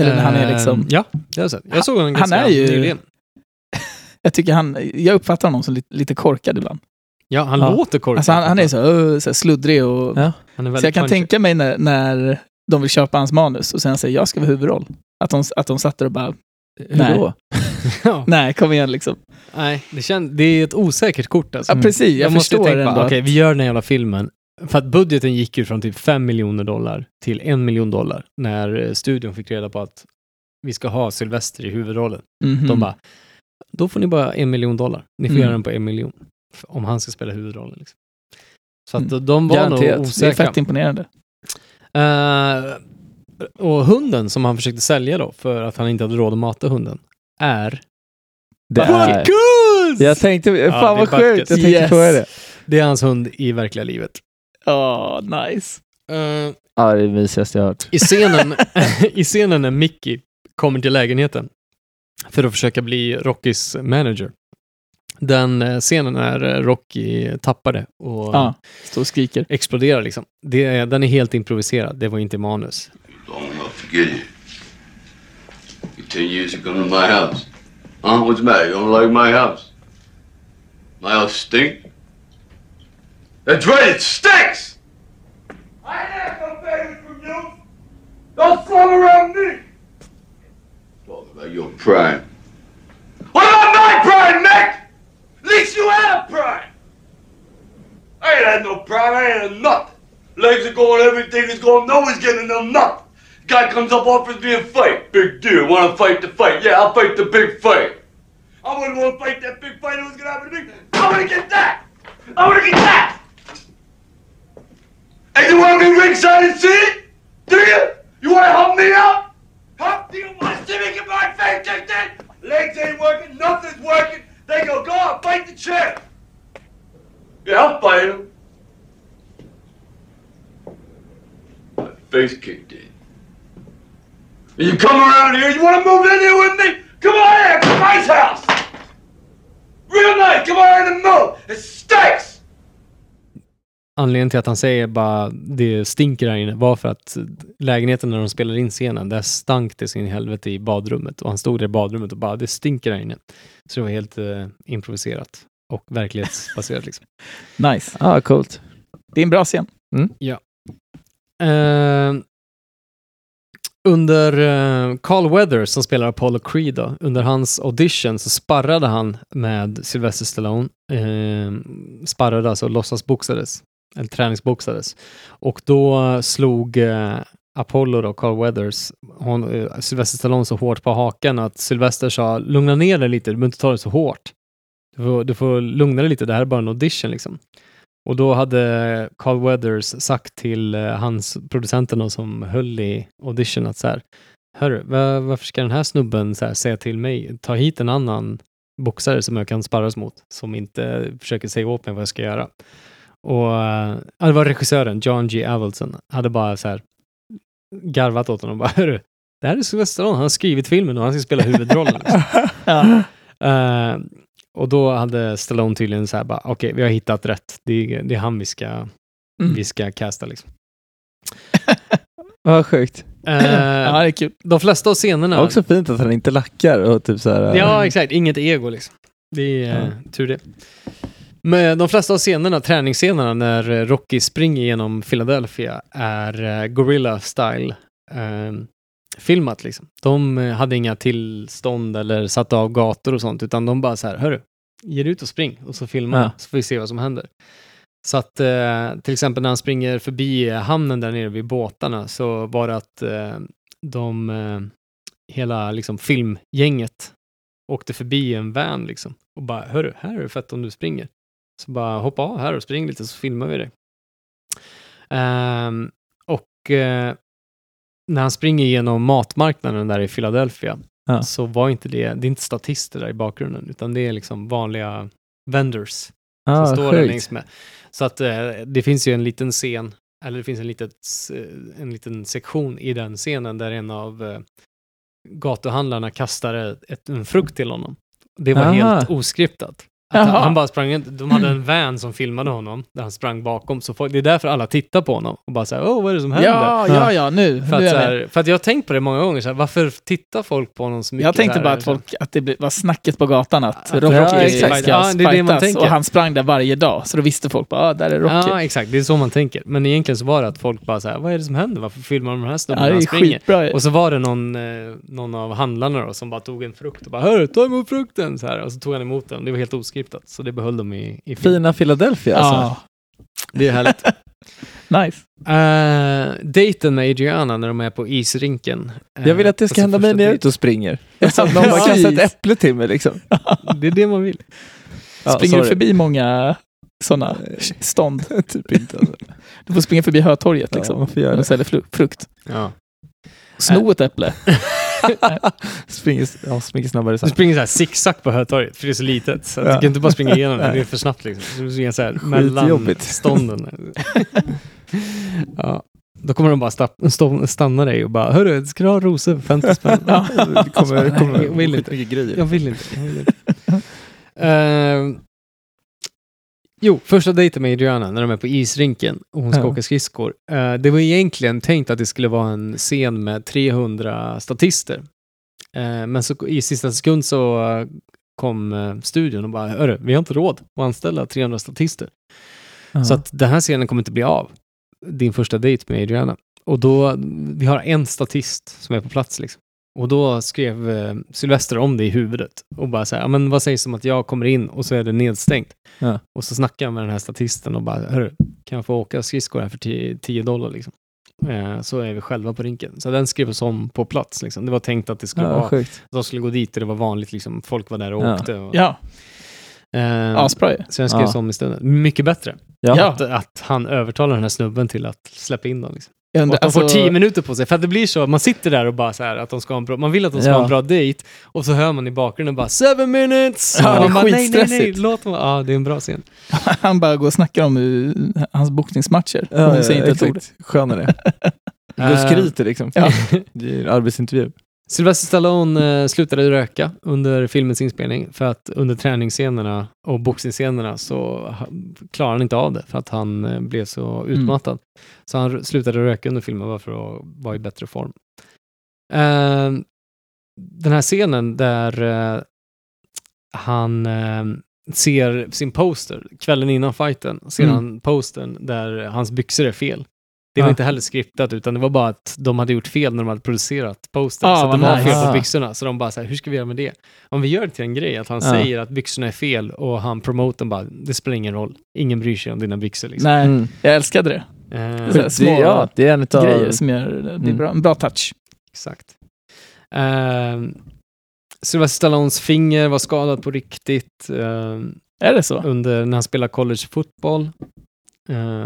Eller när han är liksom... Eh, Ja, det har jag sett. Jag såg honom han ganska är ju- nyligen. Jag tycker han... Jag uppfattar honom som lite, lite korkad ibland. Ja, han Ja. låter korkad. Alltså han, han är så, uh, så sluddrig och... Ja. Han är Så jag kan tänka mig när, när de vill köpa hans manus och sen säger jag ska vara huvudroll. Att de, att de satt där och bara, Hur Nej. då? ja. nej kom igen liksom. Nej, det, känd, det är ett osäkert kort alltså. Ja precis, jag, måste ju förstår tänka ändå. okej, att- vi gör den här jävla filmen. För att budgeten gick ju från typ 5 miljoner dollar till en miljon dollar när eh, studion fick reda på att vi ska ha Sylvester i huvudrollen. Mhm. De bara, då får ni bara en miljon dollar. Ni får Mm. göra den på en miljon. Om han ska spela huvudrollen. Liksom. Så att Mm. de var Garanterat. nog Det är osäkra. fett imponerande. Eh, och hunden som han försökte sälja då, för att han inte hade råd att mata hunden, är... Det är... Jag tänkte, Ja, fan vad det är sjukt, jag tänkte Yes. fråga det. Det är hans hund i verkliga livet. Åh, nice. Eh, Ja, det är det mysigaste jag har hört. I scenen, I scenen när Mickey kommer till lägenheten för att försöka bli Rockys manager. Den eh, scenen när eh, Rocky tappar det och Ja, står och skriker. exploderar liksom. Det, är- den är helt improviserad, det var inte manus. Ten years ago to my house. Huh? What's the matter? You don't like my house? My house stink? That's right, it stinks! I ain't no favors from you! Don't slum around me! Talk about your pride. What about my pride, Nick? At least you had a pride! I ain't had no pride, I ain't had nothing. Legs are going, everything is going, no one's getting no nothing. Guy comes up, offers me a fight. Big deal, wanna fight the fight? Yeah, I'll fight the big fight. I wouldn't wanna fight that big fight, what's gonna happen to me? I wanna get that! I wanna get that! And you wanna be ringside and see it? Do you? You wanna help me out? Help? Do you wanna see me get my face kicked in? Legs ain't working, nothing's working. They go, go on, fight the champ. Yeah, I'll fight him. My face kicked in. And you come around here, you wanna move in here with me? Come on in, it's nice house! Real nice, come on in and move! It stinks! Anledningen till att han säger bara det stinker här inne var för att lägenheten när de spelade in scenen, där stank det sin helvete i badrummet och han stod där i badrummet och bara det stinker här inne. Så det var helt eh, improviserat och verklighetsbaserat liksom. Nice. Ja, coolt. Det är en bra scen. Eh, under eh, Carl Weathers som spelar Apollo Creed då, under hans audition så sparrade han med Sylvester Stallone. Eh, sparrade alltså, låtsasboxades, eller träningsboxades. Och då slog eh, Apollo då, Carl Weathers, hon, eh, Sylvester Stallone så hårt på hakan att Sylvester sa lugna ner dig lite, du behöver inte ta det så hårt. Du får, du får lugna dig lite, det här är bara en audition liksom. Och då hade Carl Weathers sagt till eh, hans producenten då, som höll i audition att så här, Hörru, var, varför ska den här snubben så här, säga till mig, ta hit en annan boxare som jag kan sparras mot, som inte försöker säga åt mig vad jag ska göra. Och eh, ja, det var regissören, John G. Avildsen, hade bara så här garvat åt honom bara, hörru, det här är Sylvester han har skrivit filmen och han ska spela huvudrollen. liksom. Ja. Eh, och då hade Stallone tydligen så här bara, okej, vi har hittat rätt. Det är, det är han vi ska, Mm. vi ska casta liksom. Vad sjukt. Eh, ja, det är kul. de flesta av scenerna... Också fint att han inte lackar och typ så här. Ja, exakt. Inget ego liksom. Det är eh, tur det. Men de flesta av scenerna, träningsscenerna när eh, Rocky springer genom Philadelphia är Gorilla Style eh, filmat liksom. De eh, hade inga tillstånd eller satt av gator och sånt, utan de bara så här, hörru, ge dig ut och spring och så filma, Ja. så får vi se vad som händer. Så att eh, till exempel när han springer förbi eh, hamnen där nere vid båtarna så var det att eh, de, eh, hela liksom filmgänget åkte förbi en van liksom. Och bara, hörru, här är det fett om du springer. Så bara hoppa av här och spring lite så filmar vi det. Ehm, och eh, när han springer genom matmarknaden där i Philadelphia Ja. så var inte det, det är inte statister där i bakgrunden, utan det är liksom vanliga vendors som Ah, står där längs med. Så att eh, det finns ju en liten scen, eller det finns en, litet, eh, en liten sektion i den scenen där en av eh, gatuhandlarna kastade ett, en frukt till honom. Det var Aha. helt oskriptat. Att han, Jaha. han bara sprang, de hade en van som filmade honom, där han sprang bakom, så folk, det är därför alla tittar på honom och bara säger åh vad är det som händer? Ja, ja, ja, nu. För nu att, så här, för att jag har tänkt på det många gånger, så här, varför tittar folk på honom så mycket? Jag tänkte bara att, här? folk, att det var snacket på gatan att Att Rocky ska exakt. Ja, det är det man tänker. och han sprang där varje dag. Så då visste folk bara, ah, där är Rocky. Ja, exakt. Det är så man tänker. Men egentligen så var det att folk bara så här, vad är det som händer? Varför filmar de den här snubben Ja, när han springer? skitbra. Och så var det någon, eh, någon av handlarna då, som bara tog en frukt och bara Hörru, ta emot frukten! Så här, och så tog han emot den. Det var helt oskriptat. Så det behöll de i, i film. Fina Philadelphia alltså. ja, Det är härligt. nice. uh, dejten med Adriana när de är på isrinken. eh, Jag vill att det ska alltså hända mig när jag är ute och springer. Alltså, någon bara kastar ett äpple till mig liksom. Det är det man vill. Ja, Springer du sorry. förbi många sådana stånd? typ inte. Alltså. Du får springa förbi Hötorget Ja, liksom. man får göra De det. säljer fru- frukt. Ja. Sno ett äpple. springer, ja, springer snabbare Du sen. springer så här zigzag på Hötorget, för det är så litet. Så Ja. du kan inte bara springa igenom det, det är för snabbt liksom. Du springer så här mellan stånden. ja. Då kommer de bara sta- stå, stanna dig och bara, hörru, ska du ha rosor för 50 spänn? Ja. Kommer, kommer Jag vill inte. Jag vill inte. Jag vill inte. Ehm, jo, första dejten med Adriana när de är på isrinken och hon ska Ja. åka skridskor. Eh, det var egentligen tänkt att det skulle vara en scen med 300 statister. Eh, men så i sista sekund så eh, kom studion och bara, hörru, vi har inte råd att anställa 300 statister. Ja. Så att den här scenen kommer inte bli av. Din första dejt med Adriana. Och då, vi har en statist som är på plats liksom. Och då skrev eh, Sylvester om det i huvudet och bara så här, "Ja, men vad sägs om att jag kommer in och så är det nedstängt. Ja. Och så snackar jag med den här statisten och bara, hörru, kan jag få åka skridskor här för 10 10 dollar liksom? Eh, så är vi själva på rinken. Så den skrevs om på plats liksom. Det var tänkt att det skulle ja, vara, sjukt. de skulle gå dit och det var vanligt liksom, folk var där och Ja. åkte. Och, Ja, eh, asbra så den skrevs Ja. om i stunden. Mycket bättre. Ja. Ja. Att, att han övertalar den här snubben till att släppa in dem. Liksom. Jag Och att de får alltså- tio minuter på sig. För att det blir så, man sitter där och bara så här att de ska ha en bra, man vill att de ska Ja. ha en bra dejt och så hör man i bakgrunden bara seven minutes! Ja, det är bara, nej, nej, nej, låt mig. Ja, det är en bra scen. Han bara går och snackar om uh, hans boxningsmatcher. Ja, ja, säger inte ett ord. Skönare. Gå och Eh, skryter liksom. Ja. Det är en arbetsintervju. Sylvester Stallone eh, slutade röka under filmens inspelning för att under träningsscenerna och boxningsscenerna så klarade han inte av det för att han eh, blev så utmattad. Så han slutade röka under filmen bara för att vara i bättre form. Eh, den här scenen där eh, han ser sin poster kvällen innan fighten, ser Mm. han postern där hans byxor är fel. Det var Ja. inte heller skriptat utan det var bara att de hade gjort fel när de hade producerat postern. Ah, så att det vad var nice. fel på Ah. byxorna. Så de bara så här, hur ska vi göra med det? Om vi gör det till en grej, att han Ja. säger att byxorna är fel och han promoten bara, det spelar ingen roll. Ingen bryr sig om dina byxor liksom. Nej, Mm. jag älskade det. Så här små det, ja, det är en utav... Grejer som gör det är Mm. bra, en bra touch. Exakt. Uh, Sylvester Stallones finger var skadat på riktigt. eh, Är det så? under när han spelade college fotboll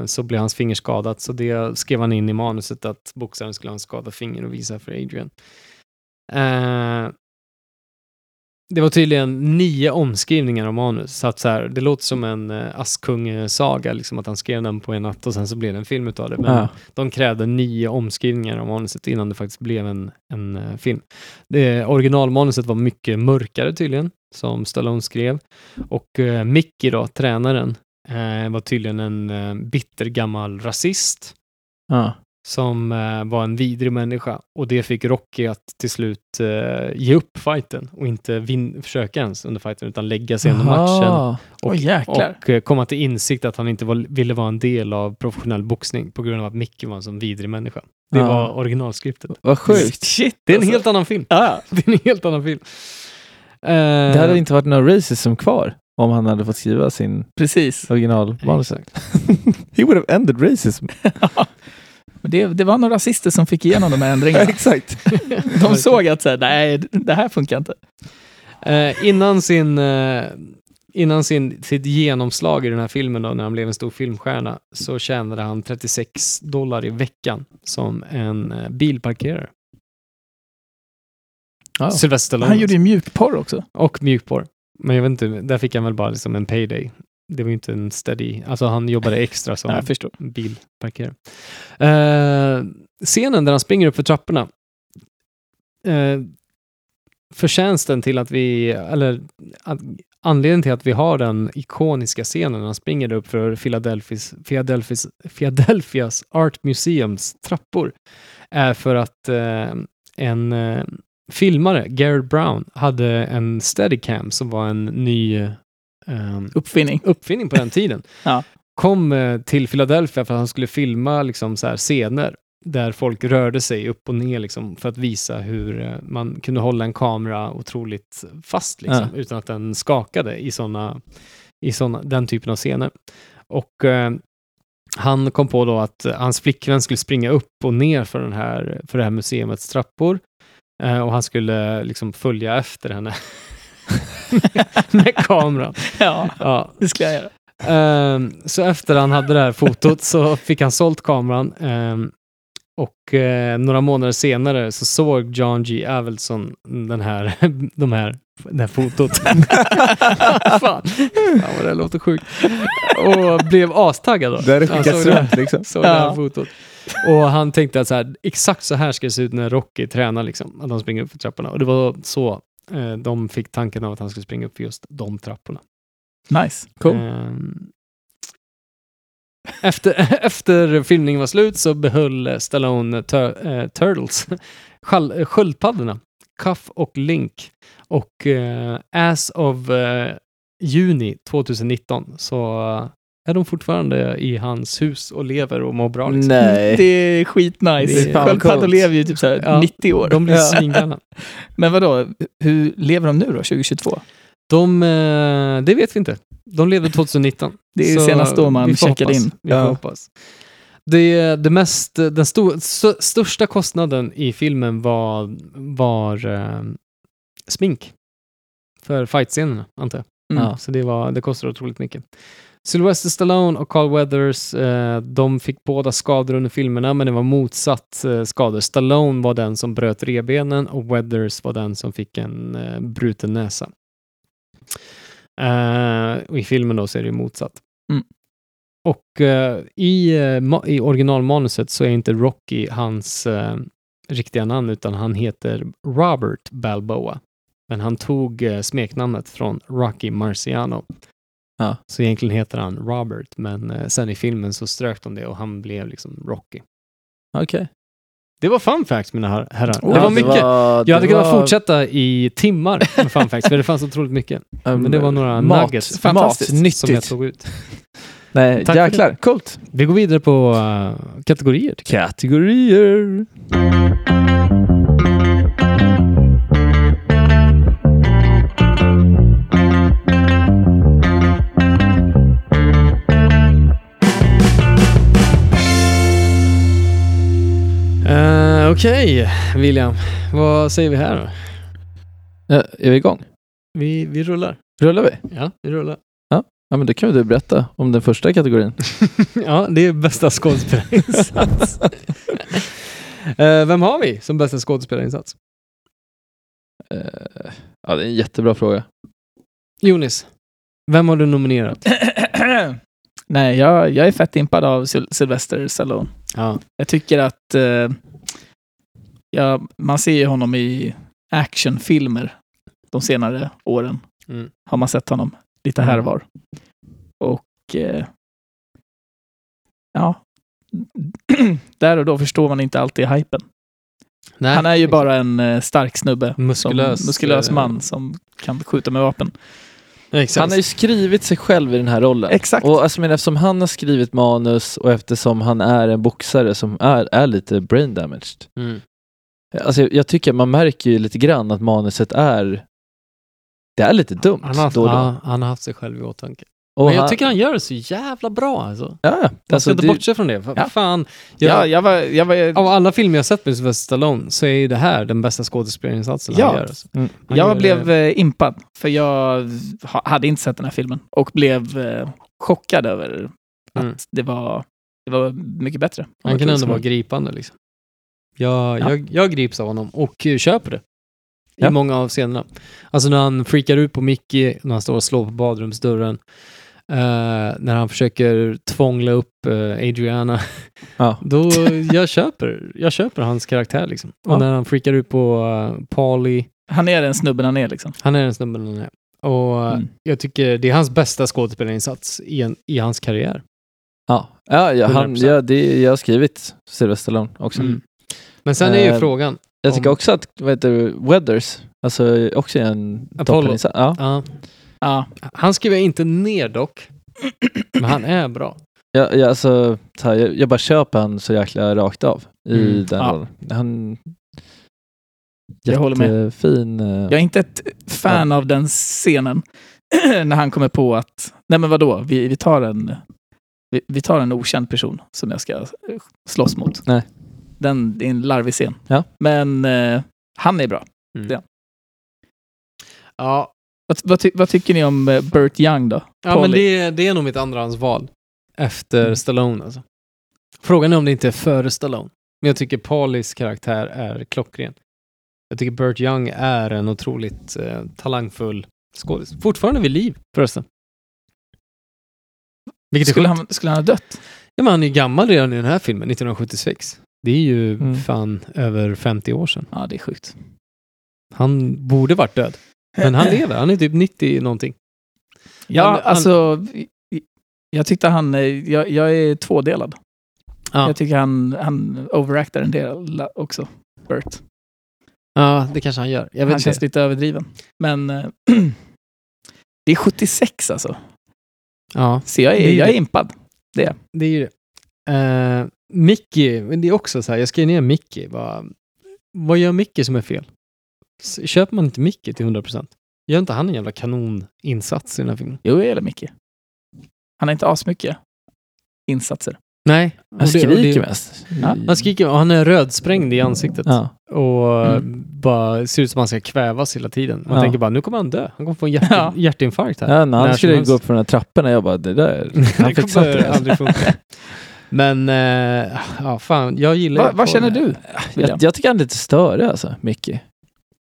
så blev hans finger skadat, så det skrev han in i manuset att boxaren skulle ha en skadat finger och visa för Adrian. Eh, det var tydligen nio omskrivningar av manus, så att så här, det låter som en uh, Askung-saga, liksom att han skrev den på en natt och sen så blev det en film utav det. Men Ja. de krävde nio omskrivningar av manuset innan det faktiskt blev en, en eh, film. Det, originalmanuset var mycket mörkare tydligen, som Stallone skrev. Och uh, Mickey då, tränaren, eh, var tydligen en eh, bitter gammal rasist Ja. som eh, var en vidrig människa. Och det fick Rocky att till slut eh, ge upp fighten och inte vin- försöka ens under fighten utan lägga sig under matchen och, jäklar. och eh, komma till insikt att han inte var, ville vara en del av professionell boxning på grund av att Mickey var en sån vidrig människa. Det Ja. var originalskriptet. Vad sjukt. Shit, Det är en alltså. helt annan film. Ja, Det är en helt annan film. Eh, Det hade inte varit några racism kvar om han hade fått skriva sin precis. originalmanus. He would have ended racism. Men det, det var några rasister som fick igenom de här ändringarna. Exakt. De såg att så här, nej, det här funkar inte. Eh, innan sin, eh, innan sin, sitt genomslag i den här filmen då, när han blev en stor filmstjärna, så tjänade han 36 dollar i veckan som en eh, bilparkerare. Ja. Sylvester Stallone. Han gjorde ju mjukporr också. Och mjukporr. Men jag vet inte, där fick han väl bara liksom en payday. Det var ju inte en steady, alltså han jobbade extra som bilparkerare. Eh, scenen där han springer upp för trapporna. Eh, förtjänsten till att vi, eller att, anledningen till att vi har den ikoniska scenen när han springer upp för Philadelphias, Philadelphias, Philadelphias Art Museums trappor är för att eh, en eh, filmare, Garrett Brown, hade en Steadicam som var en ny eh, Uppfinning. uppfinning på den tiden. Ja. Kom eh, till Philadelphia för att han skulle filma liksom, så här, scener där folk rörde sig upp och ner liksom, för att visa hur eh, man kunde hålla en kamera otroligt fast liksom, utan att den skakade i, såna, i såna, den typen av scener. Och eh, han kom på då att hans flickvän skulle springa upp och ner för, den här, för det här museets trappor eh, och han skulle liksom följa efter henne med kameran. Ja, Ja, det ska jag göra. Ehm, så efter han hade det här fotot så fick han sålt kameran. ehm, och eh, några månader senare så såg John G. Avildson den här, de här, det här fotot. Fan. Fan vad det låter sjukt. Och blev astaggad då. Skickats såg det- runt liksom. såg det här Ja. fotot. Och han tänkte att så här, exakt så här ska det se ut när Rocky tränar, liksom, att han springer upp för trapporna. Och det var så eh, de fick tanken av att han skulle springa upp för just de trapporna. Nice. Ehm, Efter, efter filmningen var slut så behöll Stallone tur, eh, Turtles, eh, sköldpaddorna, Cuff och Link. Och eh, as of eh, juni 2019 så eh, är de fortfarande i hans hus och lever och mår bra. Liksom. Nej. Det är skitnice. Det är Sköldpaddor lever ju typ så här Ja, 90 år. De blir svingalna. Men vadå, hur lever de nu då, 2022? De, eh, det vet vi inte. De levde 2019. Det är Så senast då man checkade in. Vi får Ja. hoppas. Det, det mest, den stor, st- största kostnaden i filmen var, var eh, smink. För fightscenerna, antar jag. Mm. Ja, så det, var, det kostar otroligt mycket. Sylvester Stallone och Carl Weathers, eh, de fick båda skador under filmerna, men det var motsatt eh, skador. Stallone var den som bröt revbenen och Weathers var den som fick en eh, bruten näsa. Eh, I filmen då så är det ju motsatt. Mm. Och eh, i, eh, i originalmanuset så är inte Rocky hans riktiga namn, utan han heter Robert Balboa. Men han tog smeknamnet från Rocky Marciano. Ja. Så egentligen heter han Robert, men eh, sen i filmen så strök de det och han blev liksom Rocky. Okej. Det var fun facts mina her- herrar. Oh, det var mycket. var- jag hade kunnat var- fortsätta i timmar med fun facts, för det fanns otroligt mycket. um, Men det var några mat, nuggets Fantastiskt. Mat, som jag tog ut. Nej, Tack jäklar. Coolt. Vi går vidare på eh, kategorier. Kategorier. Eh, Okej, William. Vad säger vi här då? Ja, är vi igång? Vi, vi rullar. Rullar vi? Ja, vi rullar. Ja, men då kan du berätta om den första kategorin. ja, det är bästa skådespelarinsats. Eh, vem har vi som bästa skådespelarinsats? Eh, ja, det är en jättebra fråga. Jonis, vem har du nominerat? Nej, jag, jag är fett impad av Syl- Sylvester Stallone. Ja. Jag tycker att eh, ja, man ser ju honom i actionfilmer de senare åren. Mm. Har man sett honom lite här och var. Och eh, ja, där och då förstår man inte alltid hypen. Nej, Han är ju bara en eh, stark snubbe. Muskulös, som, muskulös eh, man som kan skjuta med vapen. Exakt. Han har ju skrivit sig själv i den här rollen. Exakt. Och alltså, men eftersom han har skrivit manus och eftersom han är en boxare som är, är lite brain damaged. Mm. Alltså, jag, jag tycker man märker ju lite grann att manuset är det är lite dumt Han, har haft, då då. ja, han har haft sig själv i åtanke. Och Men jag han- tycker han gör det så jävla bra alltså. Ja. Man ska Alltså, inte det- bortse från det. För, Ja. Fan, Ja, jag, jag var... Jag var av alla filmer jag sett med Sylvester Stallone så är ju det här den bästa skådespelarinsatsen Ja. han gör. Alltså. Mm. Han jag gör blev det- eh, impad, för jag ha- hade inte sett den här filmen och blev eh, chockad över att Mm. det, var, det var mycket bättre. Han jag kan ändå vara gripande liksom. Jag, Ja. jag, jag grips av honom och köper det. I Ja. många av scenerna. Alltså när han freakar ut på Mickey, när han står och slår på badrumsdörren. eh, när han försöker tvångla upp eh, Adriana. Ja. Då, jag köper, jag köper hans karaktär liksom. Och Ja. när han freakar ut på uh, Paulie. Han är den snubben han är liksom. Han är den snubben han är. Och Mm. jag tycker det är hans bästa skådespelarinsats i, en, i hans karriär. Ja, ja, ja, han, 100%. ja det, jag har skrivit Sylvester Stallone också. Mm. Men sen är ju Eh, frågan. Jag tycker Om- också att, vad heter det, Weathers, alltså också är en Apollo. toppeninsats. Ja. Ja, Ja, han skriver jag inte ner dock. Men han är bra. Jag, jag, alltså, så här, jag, jag bara köper han så jäkla rakt av i Mm. den Ja. rollen. Han... Jag håller med. Jättefin. eh, jag är inte ett fan av den scenen när han kommer på att, nej men vadå, vi, vi, tar en, vi, vi tar en okänd person som jag ska eh, slåss mot. Nej. Den det är en larvig scen. Ja. Men eh, han är bra. Ja, Vad, vad, ty, vad tycker ni om eh, Burt Young då? ja men det, det är nog mitt andrahandsval. Efter Mm. Stallone alltså. Frågan är om det inte är före Stallone. Men jag tycker Paulis karaktär är klockren. Jag tycker Burt Young är en otroligt eh, talangfull skådis. Fortfarande vid liv förresten. Vilket skulle, han, skulle han ha dött? Ja, men han är ju gammal redan i den här filmen, 1976. Det är ju Mm. fan över 50 år sedan. Ja, det är sjukt. Han borde varit död. Men han lever, han är typ 90 någonting. Ja, Han- han- alltså, jag tyckte han, eh, jag, jag är tvådelad. Ja, Jag tycker han, han overactar en del också, Burt. ja det kanske han gör. Han känns inte. lite överdriven. Men eh, det är 76 alltså. Ja, Så jag Det är, är jag är det. impad. det är ju det. Uh, Mickey, det är också så här, jag skrev ner Mickey. Vad, vad gör Mickey som är fel? Köper man inte Mickey till 100%? Gör inte han en jävla kanoninsats i den här filmen? Jo, jag gillar Micke. Han har inte asmycket insatser. Nej. Han det- skriker det- mest. Ja, Han skriker och han är rödsprängd i ansiktet. Ja. Och Mm. bara ser ut som att han ska kvävas hela tiden. Man Ja. tänker bara, nu kommer han dö. Han kommer få en hjärt, Ja. hjärtinfarkt här. Ja, när När han som skulle gå upp för de här trapporna, jag bara, det där, det han inte kommer det. aldrig funka. Men, eh, ja fan, jag gillar Va, vad känner du? Jag, jag tycker han är lite störig alltså, Mickey.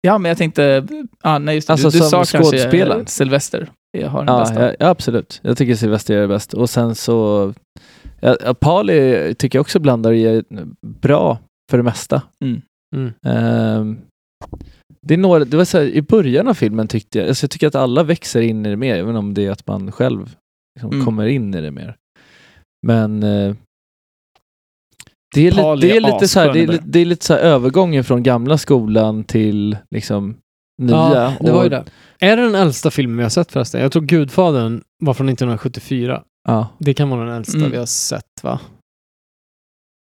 Ja, men jag tänkte... Ah, nej, just det. Alltså, du, du sa kanske eh, Sylvester. Jag har den Ja, bästa. ja, absolut. Jag tycker Sylvester är bäst. Och sen så, ja, Pauly tycker jag också blandar och är bra för det mesta. Mm. Mm. Ehm, det är några, det var så här, i början av filmen tyckte jag, alltså jag tycker att alla växer in i det mer, även om det är att man själv liksom Mm. kommer in i det mer. Men eh, det är, li, det är lite så här, det är, det är lite så här övergången från gamla skolan till liksom nya. Ja, det var ju det. Är det den äldsta filmen vi har sett förresten? Jag tror Gudfadern var från 1974. Ja, Det kan vara den äldsta Mm. vi har sett va?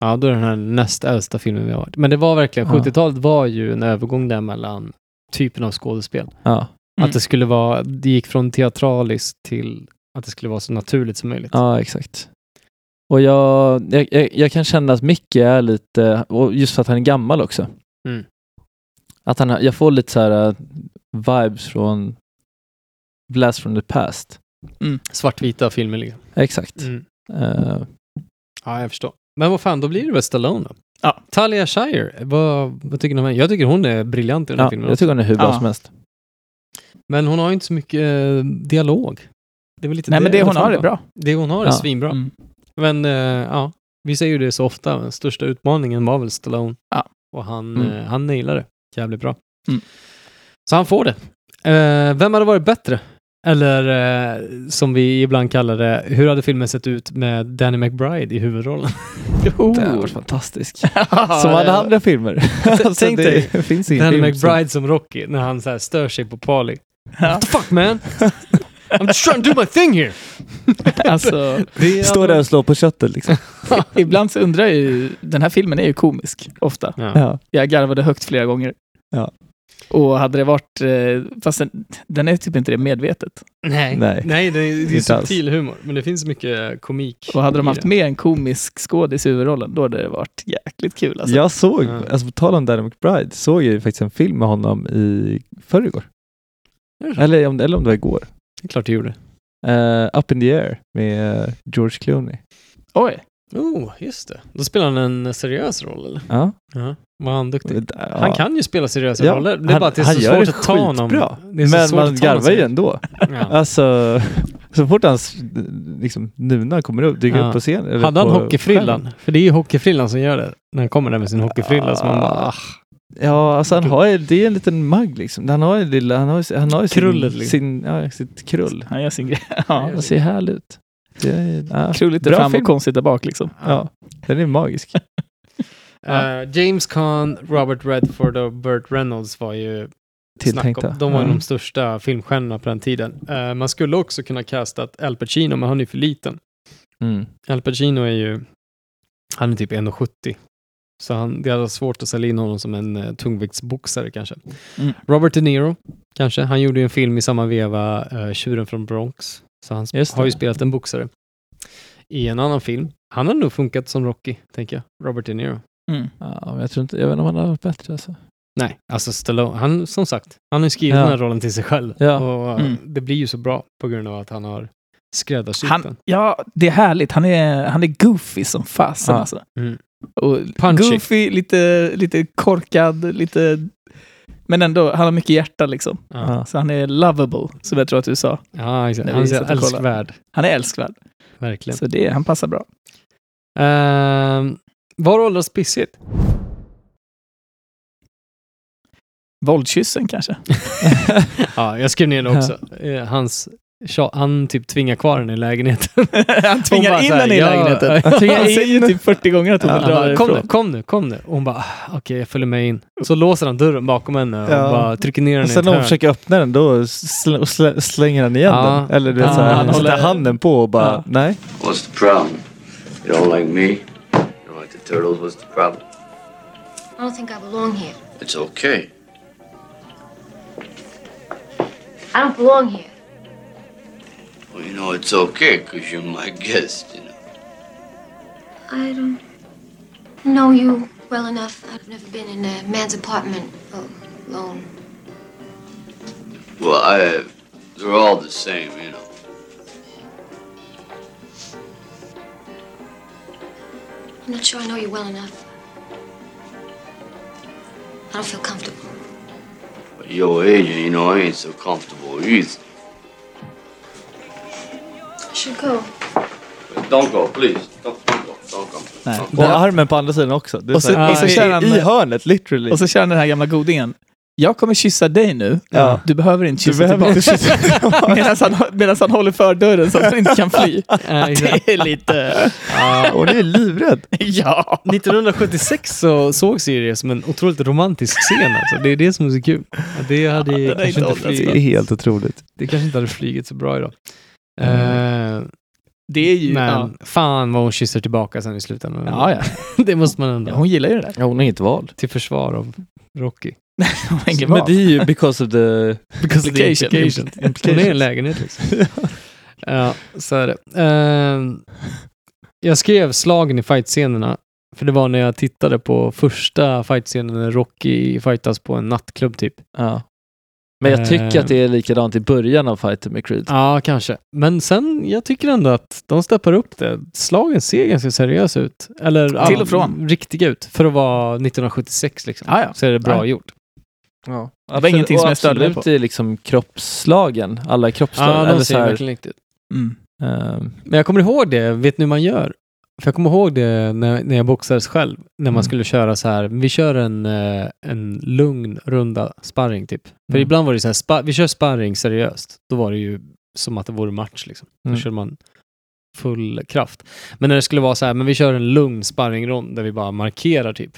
Ja, då är det den här näst äldsta filmen vi har varit. Men det var verkligen, Ja. 70-talet var ju en övergång där mellan typen av skådespel. ja, Mm. Att det skulle vara, det gick från teatraliskt till att det skulle vara så naturligt som möjligt. ja, exakt. Och jag, jag, jag, jag kan känna att Micke är lite, och just för att han är gammal också. Mm. Att han, jag får lite så här uh, vibes från Blast from the past. Svartvita filmer liksom. Exakt. Mm. Eh, Ja, jag förstår. Men vad fan, då blir det väl Stallone då? Ja. Talia Shire, vad, vad tycker ni om henne? Jag tycker hon är briljant i den här ja, filmen. jag också. tycker hon är hur bra Ja. som helst. Men hon har ju inte så mycket eh, dialog. Det är väl lite Nej, men det hon har är bra. Det hon har är Ja. svinbra. Mm. Men eh, ja, vi säger ju det så ofta. Den största utmaningen var väl Stallone. Ja. Och han, Mm. eh, han nailade det jävligt bra. Mm. Så han får det. Eh, vem hade varit bättre? Eller som vi ibland kallar det, hur hade filmen sett ut med Danny McBride i huvudrollen? Det har varit fantastiskt. Som alla andra filmer. alltså, tänk dig, Danny film McBride som Rocky, när han så här stör sig på. Ja. What the fuck man? I'm just trying to do my thing here! Alltså, Står där och slår på köttet liksom. ibland så undrar jag ju, den här filmen är ju komisk, ofta. Ja. Ja. Jag garvade högt flera gånger. Ja. Och hade det varit, eh, fast den, den är typ inte det medvetet. Nej, Nej. Nej det, är, det är subtil humor, men det finns mycket komik. Och hade de haft det. med en komisk skådis i huvudrollen, då hade det varit jäkligt kul. Alltså. Jag såg, Ja. alltså på tal om Danny McBride, såg jag ju faktiskt en film med honom i förrgår. Eller om, eller om det var igår. Det är klart det gjorde. Eh, Up in the air med eh, George Clooney. Oj, Oh, just det. Då spelar han en seriös roll, eller? Ja. Ja, var han duktig? Ja. Han kan ju spela seriösa Ja, roller. Det är han- bara att det är så svårt det att ta honom. Men man garvar ju ändå. Ja. Alltså, så fort hans liksom, nuna kommer upp, dyker Ja. upp på scen. eller Hade han på hockeyfrillan? För det är ju hockeyfrillan som gör det. När han kommer där med sin hockeyfrilla. Så man bara, ah. Ja, alltså han har det är en liten mugg liksom. Han har ju lilla, han har ju, han har ju sin, Krullet, liksom. sin, ja, sitt krull. han gör sin grej. Ja, det ser härligt ut. Det är, ja, Krulligt fram film. och konstigt där bak liksom. Ja, den är magisk. Eh, James Caan, Robert Redford och Burt Reynolds var ju Tilltänkta. om. De var Ja. de största filmstjärnorna på den tiden. Eh, man skulle också kunna castat Al Pacino, men han är för liten. Mm. Al Pacino är ju, han är typ 1,70. Så han, det hade varit svårt att sälja in honom som en uh, tungviktsboxare kanske. Mm. Robert De Niro, kanske. Han gjorde ju en film i samma veva, uh, Tjuren från Bronx. Så han har ju spelat en boxare. I en annan film. Han har nog funkat som Rocky, tänker jag. Robert De Niro. Mm. Ja, jag tror inte, jag vet inte om han har varit bättre alltså. Nej, alltså Stallone, han som sagt, han har ju skrivit Ja. den här rollen till sig själv. Ja. Och uh, Mm. det blir ju så bra på grund av att han har skräddarsytt den. ja, det är härligt. Han är, han är goofy som fasen Ja. alltså. Mm. Och Punchy. goofy, lite, lite korkad, lite... Men ändå, han har mycket hjärta liksom. Ja. Så han är lovable, som jag tror att du sa. ja exakt. Han är älskvärd. Han är älskvärd. Verkligen. Så det, han passar bra. Uh, var åldras pissigt? Våldkyssen kanske? ja, jag skrev ner det också. Eh, hans, han typ tvingar kvar henne i lägenheten. han tvingar bara in henne i ja, lägenheten. ja, Han ja. säger typ 40 gånger att hon Han vill dra bara, kom nu, kom nu, kom nu. Och hon bara, "Ah, okej jag följer med in. Så låser han dörren bakom henne och Ja. bara trycker ner henne Och sen när hon försöker öppna den, då sl- och slä- slänger han igen Ja. den. Eller du vet, Ja, så här, han han håller- sätter handen på och bara, Ja. nej. What's the problem? You don't like me? You don't like the turtles? What's the problem? I don't think I belong here. It's okay. I don't belong here. Well, you know, it's okay because you're my guest, you know. I don't know you well enough. I've never been in a man's apartment alone. Well, I. They're all the same, you know. I'm not sure I know you well enough. I don't feel comfortable. But your age, you know, I ain't so comfortable either. I should go. Don't go, please. Don't, don't go. Don't. Nej. Don't go. Och armen på andra sidan också. Det är Och så- så här, och så i- kör han- I hörnet, literally. Och så kör han den här gamla godingen. Jag kommer kyssa dig nu. Ja. Du behöver inte kyssa behöver tillbaka. medan, han, medan han håller för dörren så att han inte kan fly. Det är lite... Ja. Hon är livrädd. Ja. 1976 så sågs ju det som en otroligt romantisk scen. Alltså. Det är det som är så kul. Det, hade Ja, kanske inte flugit, Det är helt otroligt. det kanske inte hade flugit så bra idag. Mm. Eh, Det är ju... men Ja. fan vad hon kysser tillbaka sen i slutändan. Ja, ja. det måste man ändå. ja, hon gillar ju det där. Ja, hon har inget val. Till försvar av Rocky. Men val. det är ju because of the... Because of the Implication. Hon är en lägenhet liksom. ja, så är det. Ehm, jag skrev slagen i fightscenerna, för det var när jag tittade på första fightscenen när Rocky fightas på en nattklubb typ. Ja. Men jag tycker att det är likadant i början av fighten med Creed. Ja, kanske. Men sen, jag tycker ändå att de steppar upp det. Slagen ser ganska seriösa ut. Eller Till och från. riktiga ut. För att vara 1976 liksom. Ja, ja. Så är det bra Ja. gjort. Ja. Det var ingenting som jag störde mig Absolut, det är liksom kroppsslagen. Alla kroppsslag. Ja, de ser verkligen riktigt Mm. ehm, Men jag kommer ihåg det, vet ni hur man gör? För jag kommer ihåg det när, när jag boxades själv, när man Mm. skulle köra så här, vi kör en, eh, en lugn runda sparring typ. För Mm. ibland var det så här, spa, vi kör sparring seriöst, då var det ju som att det vore match liksom. Då Mm. körde man full kraft. Men när det skulle vara så här, men vi kör en lugn sparringrond där vi bara markerar typ.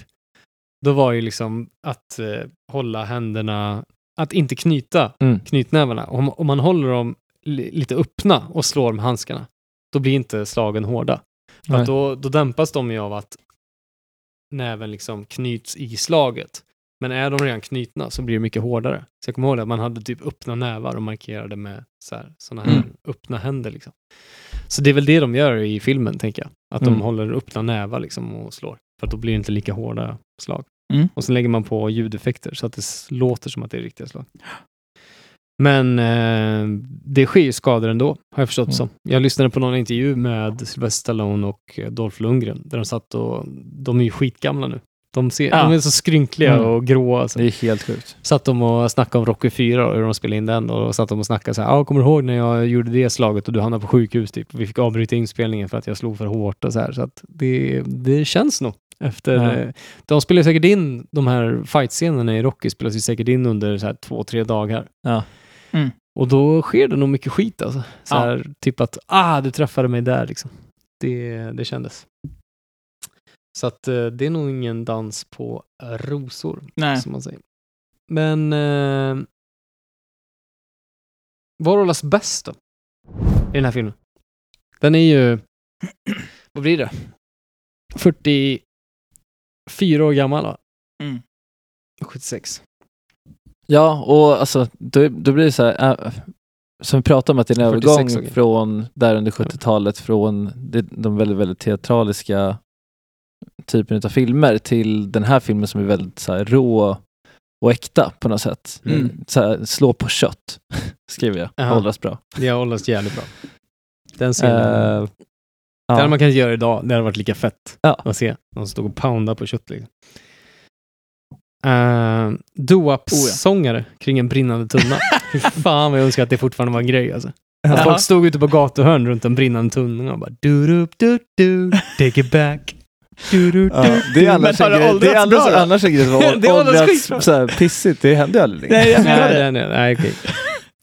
Då var ju liksom att eh, hålla händerna, att inte knyta Mm. knytnävarna. Om, om man håller dem li, lite öppna och slår med handskarna, då blir inte slagen hårda. För då, då dämpas de ju av att näven liksom knyts i slaget. Men är de redan knutna så blir det mycket hårdare. Så jag kommer ihåg att man hade typ öppna nävar och markerade med så här, här Mm. öppna händer. Liksom. Så det är väl det de gör i filmen, tänker jag. Att de Mm. håller öppna nävar liksom och slår. För då blir det inte lika hårda slag. Mm. Och sen lägger man på ljudeffekter så att det låter som att det är riktiga slag. Men eh, det sker ju skador ändå, har jag förstått Mm. som. Jag lyssnade på någon intervju med Sylvester Stallone och Dolph Lundgren, där de satt och, de är ju skitgamla nu. De, ser, Ja. de är så skrynkliga Mm. och gråa. Alltså. Det är helt sjukt. Satt de och snackade om Rocky 4 och hur de spelade in den och satt de och snackade så här, ja, kommer du ihåg när jag gjorde det slaget och du hamnade på sjukhus typ? Vi fick avbryta inspelningen för att jag slog för hårt och så här. Så att det, det känns nog efter... Eh, De spelar säkert in, de här fight-scenerna i Rocky spelas ju säkert in under så här två, tre dagar. Ja. Mm. Och då sker det nog mycket skit alltså. Så Ja. här, typ att, ah, du träffade mig där liksom. Det, det kändes. Så att eh, det är nog ingen dans på rosor, Nej. som man säger. Men eh, vad hållas bäst då? I den här filmen? Den är ju, vad blir det? 44 år gammal va? Mm. 76. Ja, och alltså då, då blir det så här, äh, som vi pratade om att det är en 46 övergång från där under 70-talet från det, de väldigt, väldigt teatraliska typen av filmer till den här filmen som är väldigt så här, rå och äkta på något sätt. Mm. Så här, slå på kött, skriver jag. Jaha. Hållas bra. Det har hållits jävligt bra. Den scenen, Eh, det ja. hade man kunnat göra idag. Det hade varit lika fett Ja. att se. De stod och poundade på kött liksom. Uh, Doo-wop-sångare kring en brinnande tunna. Fy fan vad jag önskar att det fortfarande var en grej alltså. Att folk stod ute på gatuhörn runt en brinnande tunna och bara du du du du take it back. Du, du, Ja, du, det är annars en det grej, det är annars, bra då? annars en grej som Det åldras pissigt, det händer ju aldrig. Nej, Nej, det. nej, nej, nej, okej.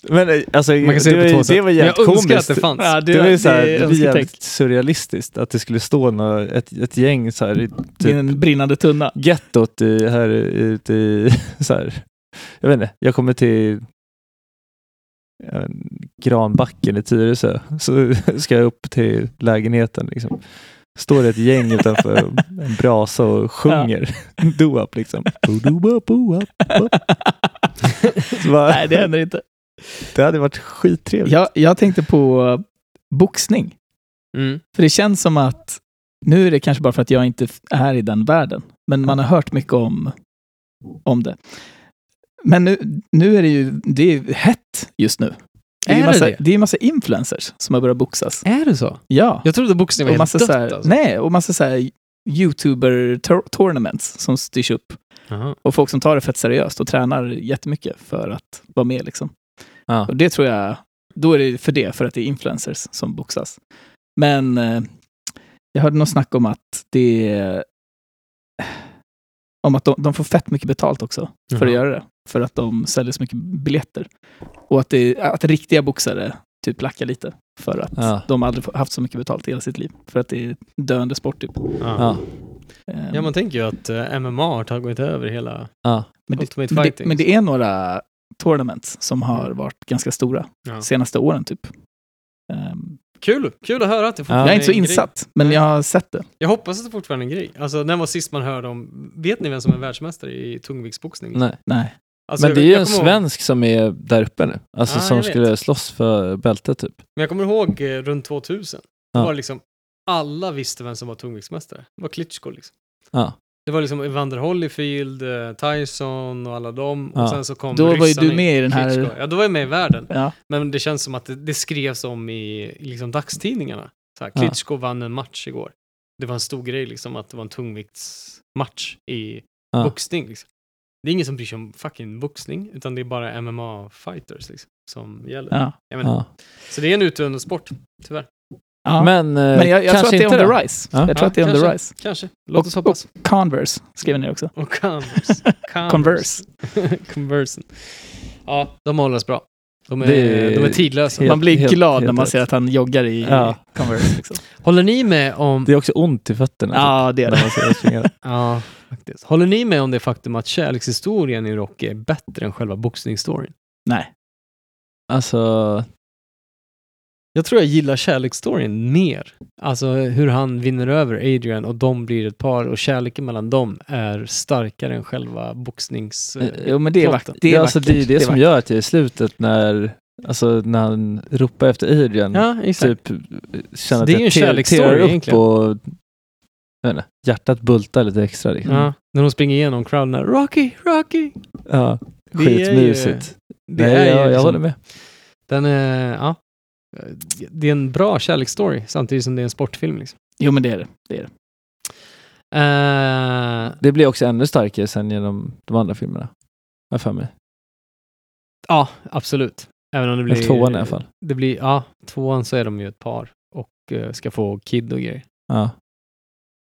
Men eh, alltså, Man kan se det, det på var, två det sätt. var Men jävligt jag önskar komiskt. att det fanns. Ja, Det var ju så här, det det var jävligt surrealistiskt att det skulle stå några, ett, ett gäng så här, i I typ en brinnande tunna. gettot i, här ute i, så här, jag vet inte, jag kommer till jag vet Granbacken i Tyresö, så ska jag upp till lägenheten liksom. Står det ett gäng utanför en brasa och sjunger liksom. Doap. Så bara- Nej, det händer inte. Det hade varit skittrevligt. Jag, jag tänkte på boxning. Mm. För det känns som att, nu är det kanske bara för att jag inte är i den världen, men man har hört mycket om, om det. Men nu, nu är det ju det är hett just nu. Det är, Är massa, det? det är massa influencers som har börjat boxas. Är det så? Ja. Jag trodde boxning var Och helt massa dött här, alltså. Nej, och massa så här YouTuber-tournaments som styrs upp. Jaha. Och folk som tar det fett seriöst och tränar jättemycket för att vara med. Liksom. Ja. Och det tror jag, då är det för det, för att det är influencers som boxas. Men eh, jag hörde något snack om att det är, om att de, de får fett mycket betalt också för att göra det. För att de säljer så mycket biljetter. Och att, det, att riktiga boxare typ lackar lite. För att Ja. de aldrig haft så mycket betalt i hela sitt liv. För att det är döende sport typ. Ja. Ja. Eh, ja, man tänker ju att eh, MMA har tagit över hela Ja. men, det, Ultimate men, det, Fighting. men det är några tournaments som har varit ganska stora Ja. senaste åren typ. Ehm, Kul! Kul att höra att det Ja. fortfarande jag är inte så en grej. insatt, men jag har sett det. Jag hoppas att det fortfarande är en grej. Alltså, när var sist man hörde om... Vet ni vem som är världsmästare i tungviktsboxning? Nej. Nej. Alltså, Men det är ju en kommer ihåg- svensk som är där uppe nu. Alltså Ja, som jag vet. skulle slåss för bältet typ. Men jag kommer ihåg eh, runt 2000. Då Ja. var det liksom... Alla visste vem som var tungviktsmästare. Det var Klitschko liksom. Ja. Det var liksom Evander Holyfield, eh, Tyson och alla dem. Och Ja. sen så kom Då var ju du med i den här- Klitschko. Ja, då var jag med i världen. Ja. Men det känns som att det, det skrevs om i, liksom dagstidningarna. Så här, Ja. Klitschko vann en match igår. Det var en stor grej liksom att det var en tungviktsmatch i Ja. boxning. Liksom. Det är ingen som bryr sig om fucking boxning, utan det är bara MMA-fighters liksom, som gäller. Ja. Ja. Så det är en utdöende sport, tyvärr. Ja. Men, Men, eh, jag, jag tror att det är on the rise. Ja. Jag tror Ja, att det är on kanske. the rise. Kanske. Låt Och- oss hoppas. Converse skriver ni också. Och Converse. Converse. Converse. Ja, de hållas bra. De är, är de är tidlösa. helt- man blir helt- glad helt när man rätt. ser att han joggar i Ja. Converse. Liksom. Håller ni med om... Det är också ont i fötterna. Ja, det typ, är när det. man ser det. Ja, faktiskt. Håller ni med om det faktum att kärlekshistorien i Rocky är bättre än själva boxningsstoryn? Nej. Alltså, Jag tror jag gillar kärleksstoryn mer. Alltså hur han vinner över Adrian och de blir ett par och kärleken mellan dem är starkare än själva boxnings... Eh, Jo, men det är vackert. Det är Det, alltså, det är det, är som vackert. gör att jag i slutet när, alltså, när han ropar efter Adrian, Ja, exakt. typ känner att Det är ju en jag tear upp egentligen. och inte, hjärtat bultar lite extra. Liksom. Ja, när de springer igenom crowden där, Rocky, Rocky! Ja, Det är ju- skitmysigt. Det Nej, är jag, ju jag liksom- håller med. Den är, ja. Det är en bra kärleksstory samtidigt som det är en sportfilm. Liksom. Jo, men det är det. det, är det. Eh, Det blir också ännu starkare sen genom de andra filmerna. Har för mig. ja, absolut. Även om det blir... Eller tvåan i alla fall. Det blir, ja, tvåan så är de ju ett par och eh, ska få kid och grejer. Ja.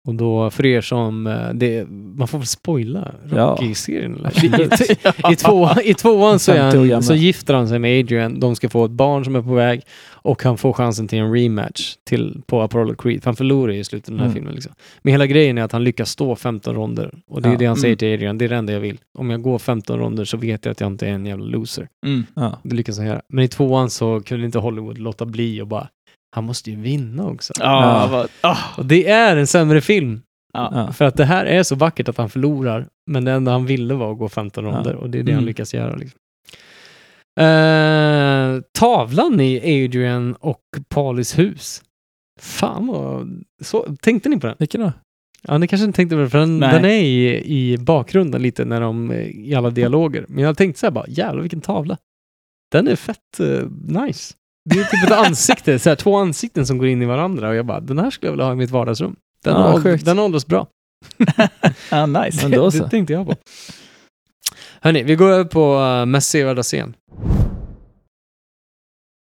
Och då, för er som, eh, det, man får väl spoila Ja. Rocky-serien? Absolut. I, i, två, I tvåan så, är 50 år han, så gifter han sig med Adrian, de ska få ett barn som är på väg och han får chansen till en rematch till, på Apollo Creed. För han förlorar i slutet av den här Mm. filmen. Liksom. Men hela grejen är att han lyckas stå 15 ronder. Och det är Ja. det han säger Mm. till Adrian, det är det enda jag vill. Om jag går 15 ronder så vet jag att jag inte är en jävla loser. Mm. Ja. Det lyckas han göra. Men i tvåan så kunde inte Hollywood låta bli och bara, han måste ju vinna också. Ja, Ja. ah. Och det är en sämre film. Ja. För att det här är så vackert att han förlorar, men det enda han ville var att gå 15 Ja. ronder och det är det han Mm. lyckas göra. Liksom. Eh, tavlan i Adrian och Paulis hus. Fan vad... Så, tänkte ni på den? Vilken då? Ja, ni kanske inte tänkte på den, för den, den är i, i bakgrunden lite när de, eh, i alla dialoger. Men jag tänkte så här bara, jävlar vilken tavla. Den är fett eh, nice. Det är typ ett ansikte, så här, två ansikten som går in i varandra och jag bara, den här skulle jag vilja ha i mitt vardagsrum. Den, har, sjukt. den åldras bra. ah, nice. Så. det tänkte jag på. Hörni, vi går över på uh, mest sevärda scen.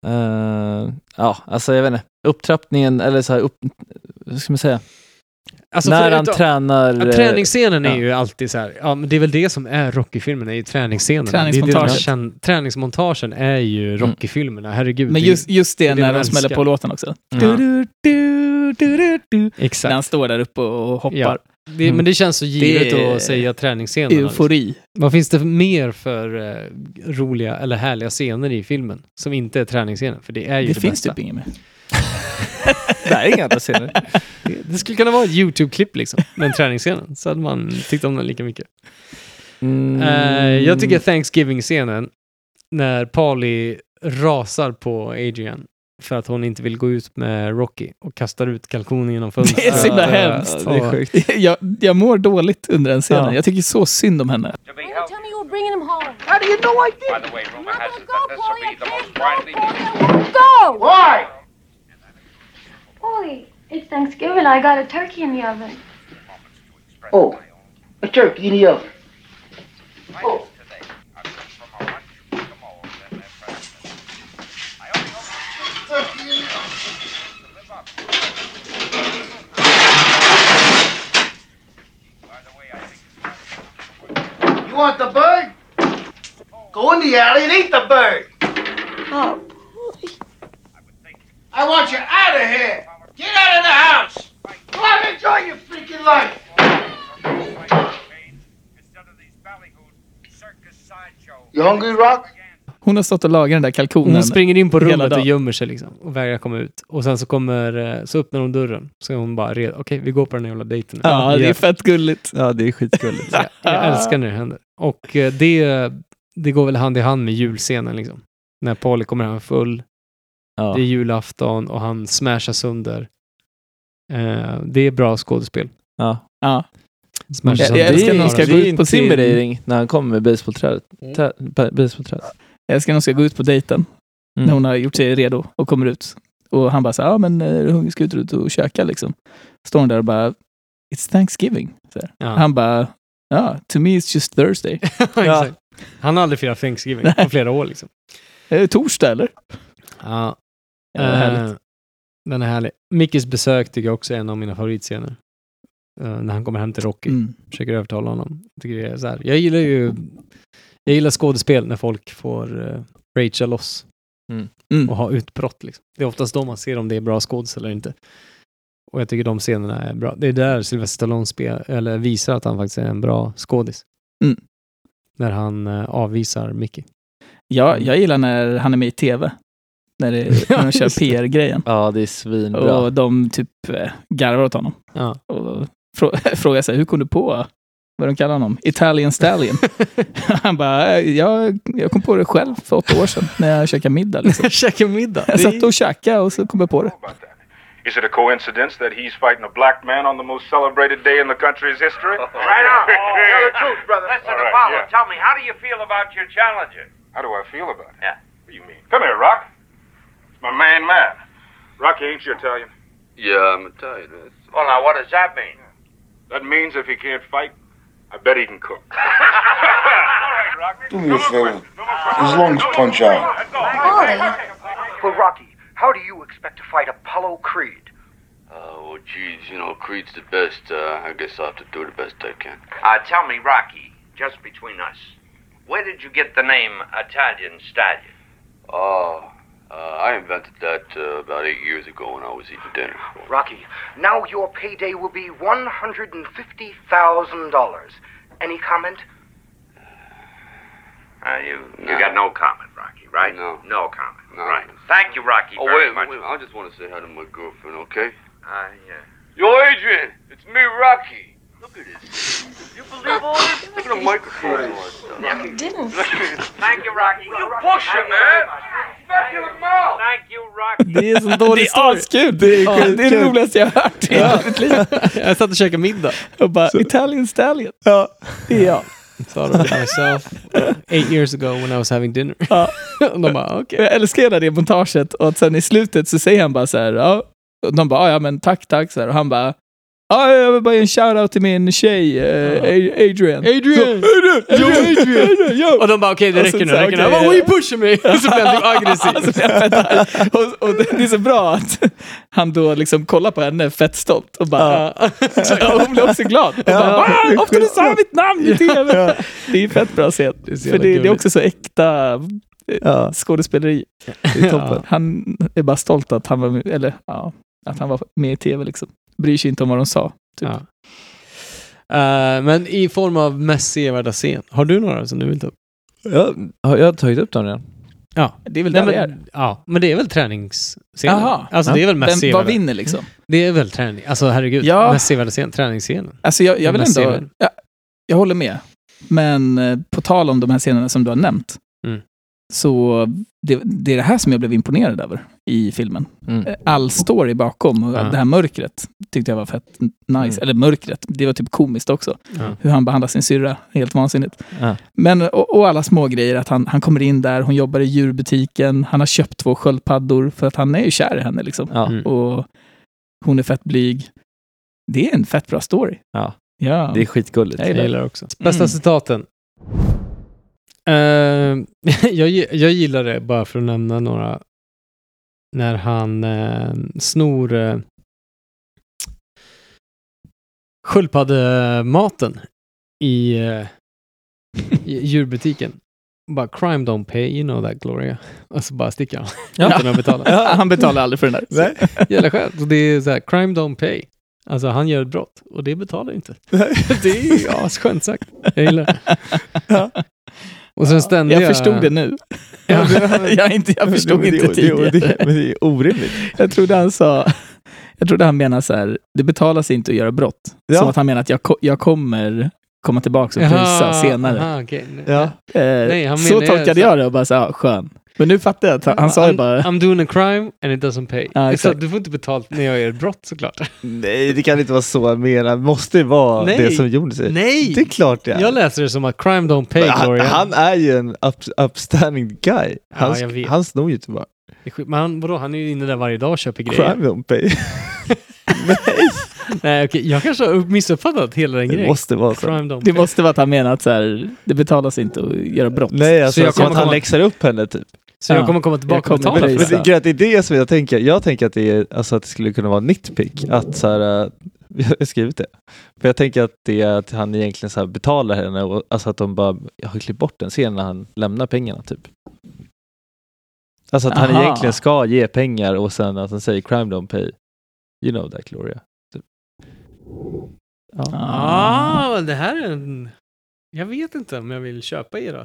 Eh, ja, alltså jag vet inte. Upptrappningen, eller så här, upp, vad ska man säga? Alltså, När han förutom- tränar... Ja, eh, träningsscenen är ja. ju alltid så här, ja men det är väl det som är Rocky-filmerna, är ju är känner- träningsmontagen är ju Rocky-filmerna, herregud. Men är- just, just det, det är när man de smäller på låten också. Du, du, du, du, du, du. När Exakt. han står där uppe och hoppar. Ja. Det, Mm. Men det känns så givet Det är att säga träningsscenerna. liksom. Eufori. Vad finns det mer för eh, roliga eller härliga scener i filmen som inte är träningsscener? För det är ju Det, det, finns bästa. typ inget mer. Det är inga andra scener. Det, det skulle kunna vara ett YouTube-klipp liksom, den träningsscenen. Så hade man tyckt om den lika mycket. Mm. Eh, jag tycker Thanksgiving-scenen, när Polly rasar på Adrian för att hon inte vill gå ut med Rocky och kastar ut kalkonen genom fönstret. Det är så himla hemskt. Det är sjukt. jag, jag mår dåligt under den scenen. Ja. Jag tycker så synd om henne. Tell me you were bringing him home. How do you know I did? By the way, rumor has it that this will be the most widely needed. Go! Why? Boy, it's Thanksgiving. I got a turkey in the oven. Oh, a turkey in the oven. Oh. today. I've come from a lunch with the moles and their president. I only hope to live up. By the way, I think You want the bird? Go in the alley and eat the bird. Oh, I want you out of here. Get out of the house. Go out and enjoy your freaking life. You hungry, Rock? Hon har stått och lagat den där kalkonen. Hon springer in på hela rummet och dagen. gömmer sig liksom och vägrar komma ut. Och sen så kommer, eh, så öppnar hon dörren. Så är hon bara redo. Okej, vi går på den här jävla dejten nu. Ja, det är fett gulligt. Ja, det är skitgulligt. jag, jag älskar när det händer. Och eh, det, det går väl hand i hand med julscenen liksom. När Polly kommer hem full, Ja. det är julafton och han smashar sönder. Eh, det är bra skådespel. Ja. Ja. Smashar Jag- jag älskar när de ska är gå ut på sin- när han kommer med basebollträdet. Mm. Trä- ba- Basebollträdet. Jag älskar när de ska gå ut på dejten. Mm. När hon har gjort sig redo och kommer ut. Och han bara så här, ja men eh, hon ska ut och käka liksom. Står hon där och bara, it's Thanksgiving. Ja. Han bara, ja, to me it's just Thursday. Exakt. Han har aldrig firat Thanksgiving på flera år liksom. Är det torsdag eller? Ja, Ja, det är härligt. Eh, den är härlig. Mickes besök tycker jag också är en av mina favoritscener. Eh, när han kommer hem till Rocky. Mm. Försöker övertala honom. Jag, tycker det är så här. jag gillar ju jag gillar skådespel när folk får uh, ragea loss Mm. och ha utbrott. Liksom. Det är oftast då man ser om det är bra skådis eller inte. Och jag tycker de scenerna är bra. Det är där Sylvester Stallone spel, eller visar att han faktiskt är en bra skådis. Mm. När han eh, avvisar Mickey. Ja, jag gillar när han är med i tv. När, det, när de kör. PR-grejen. Ja, det är svinbra. Och de typ eh, garvar åt honom. Ja. Och frå- frågar sig, hur kom du på vad de kallar honom? Italian Stallion. Han bara, "Eh, jag, jag kom på det själv för åtta år sedan när jag käkade middag. Liksom. Käka middag. Jag satt och käkade och så kom jag på det. Is it a coincidence that he's fighting a black man on the most celebrated day in the country's history? Right on. Tell the truth, brother. Listen, All right, Apollo, yeah. tell me, how do you feel about your challenger? How do I feel about it? Yeah. What do you mean? Come here, Rock. It's my main man. Rocky, ain't you Italian? Yeah, I'm Italian. Well, now, what does that mean? That means if he can't fight, I bet he can cook. Do me a favor. His lungs punch out. Ollie. Well, Rocky, how do you expect to fight Apollo Creed? Uh, well, geez, you know, Creed's the best. Uh, I guess I'll have to do the best I can. Uh, tell me, Rocky, just between us, where did you get the name Italian Stallion? Oh, uh, I invented that uh, about eight years ago when I was eating dinner. Rocky, now your payday will be $150,000. Any comment? Uh, you you No. got no comment, Rocky, right? No. No comment. No. Right. Thank you, Rocky, Oh, very wait, much. wait, I just want to say hi to my girlfriend, okay? Uh, yeah. Yo, Adrian, it's me, Rocky. Look at this. You believe all this? Look at the microphone and all that stuff. Never didn't. Thank you, Rocky. You push him, man. Thank you, mouth. Thank you, Rocky. Det är så dålig Det är story. askul. Det är, Ja, det, är det roligaste jag har hört i hela mitt liv. Jag satt och käkade middag. Och bara, Italian Stallion. Ja, det är jag. Thought of myself eight years ago when I was having dinner. Ja. och de bara, okej. Jag älskar det montaget och att sen i slutet så säger han bara så här, ja. Och de bara, "Ah, ja men tack, tack, så här. Och han bara, ja, jag vill bara ge en shoutout till min tjej, eh, A- Adrian. Adrian! Yo, Adrian! yo. Och de bara, okej det Och räcker så- nu, så- räcker nu. Why you pushing me? Och så blir han typ aggressiv. Alltså, vet inte. och, och det det är så bra att han då liksom kollar på henne fett stolt och bara, ja. hon blir också glad. Och bara. "Ah, Ofta du sa mitt namn i tv. Det är fett bra scen. Det är så För jävla det, det är gulligt. också så äkta eh, Ja. skådespeleri. Det är toppen. Han är bara stolt att han var med, eller, ja, att han var med i tv. Liksom. Bryr sig inte om vad de sa. Typ. Ja. Eh, men i form av mest sevärda scen. Har du några som du vill ta upp? Ja, har jag tagit upp dem redan? Ja. Det är väl Nej, där vi är. men, ja, men det är väl träningsscenen? Jaha. Alltså Ja. det är väl mest Vem, sevärda? vad vinner liksom? Det är väl träning. Alltså herregud, Ja. mest sevärda scen, träningsscenen. Alltså jag, jag vill ändå... sevärd. Ja, jag håller med. Men eh, på tal om de här scenerna som du har nämnt. Mm. Så det, det är det här som jag blev imponerad över i filmen. Mm. Eh, All story bakom och Ja. det här mörkret tyckte jag var fett nice. Mm. Eller mörkret, det var typ komiskt också. Ja. Hur han behandlar sin syrra, helt vansinnigt. Ja. Men, och, och alla små grejer att han, han kommer in där, hon jobbar i djurbutiken, han har köpt två sköldpaddor för att han är ju kär i henne liksom. Ja. Mm. Och hon är fett blyg. Det är en fett bra story. Ja. Ja. Det är skitgulligt. Jag gillar det. gillar också. Bästa Mm. citaten. Eh, jag, jag gillar det bara för att nämna några. När han uh, snor uh, sköldpaddematen i, uh, i djurbutiken. Bara crime don't pay, you know that Gloria. Och så bara sticker han. Ja. Utan att betala. Ja, han betalar aldrig för den där. Jävla skönt. Och det är så här, crime don't pay. Alltså han gör ett brott och det betalar inte. det är ja, skönt sagt. Jag gillar det. Ja. Och sen ständiga... Jag förstod det nu. Ja. jag, inte, jag förstod Men det- inte tidigare. det- det- Men det är orimligt. Jag trodde han sa, jag trodde han menade så här, det betalar sig inte att göra brott. Ja. Som att han menar att jag, jag kommer komma tillbaka och prisa senare. Aha, okej. Ja. Eh, Nej, han så tolkade jag det och bara så här, ja, skön. Men nu fattar jag att han, han sa ju I'm, bara, I'm doing a crime and it doesn't pay. Ja, så du får inte betalt när jag gör ett brott såklart. Nej, det kan inte vara så jag menar. Måste det vara Nej. det som gjorde sig? Nej! Det är klart det är. Jag läser det som att crime don't pay, han, Gloria. han är ju en up, upstanding guy. Han, Ja, jag vet. han snor ju inte bara. Men han, vadå, han är ju inne där varje dag och köper grejer. Crime don't pay. Nej, okej. Jag kanske har missuppfattat hela den Det grejen. måste vara så. Det måste vara att han menar att så här, det betalar sig inte att göra brott. Nej, alltså jag som kommer att han komma- läxar upp henne typ. Så jag Ja. kommer komma tillbaka Jag och kommer betala för Men det. det, det är det som jag tänker. Jag tänker att det, är, alltså att det skulle kunna vara nitpick. Att så här, äh, jag har skrivit det. För jag tänker att det är att han egentligen så här betalar henne och alltså att de bara jag har klippt bort den scenen när han lämnar pengarna typ. Alltså att han Aha. egentligen ska ge pengar och sen att han säger crime don't pay. You know that Gloria. Ja. Ah, det här är en... Jag vet inte om jag vill köpa Nej.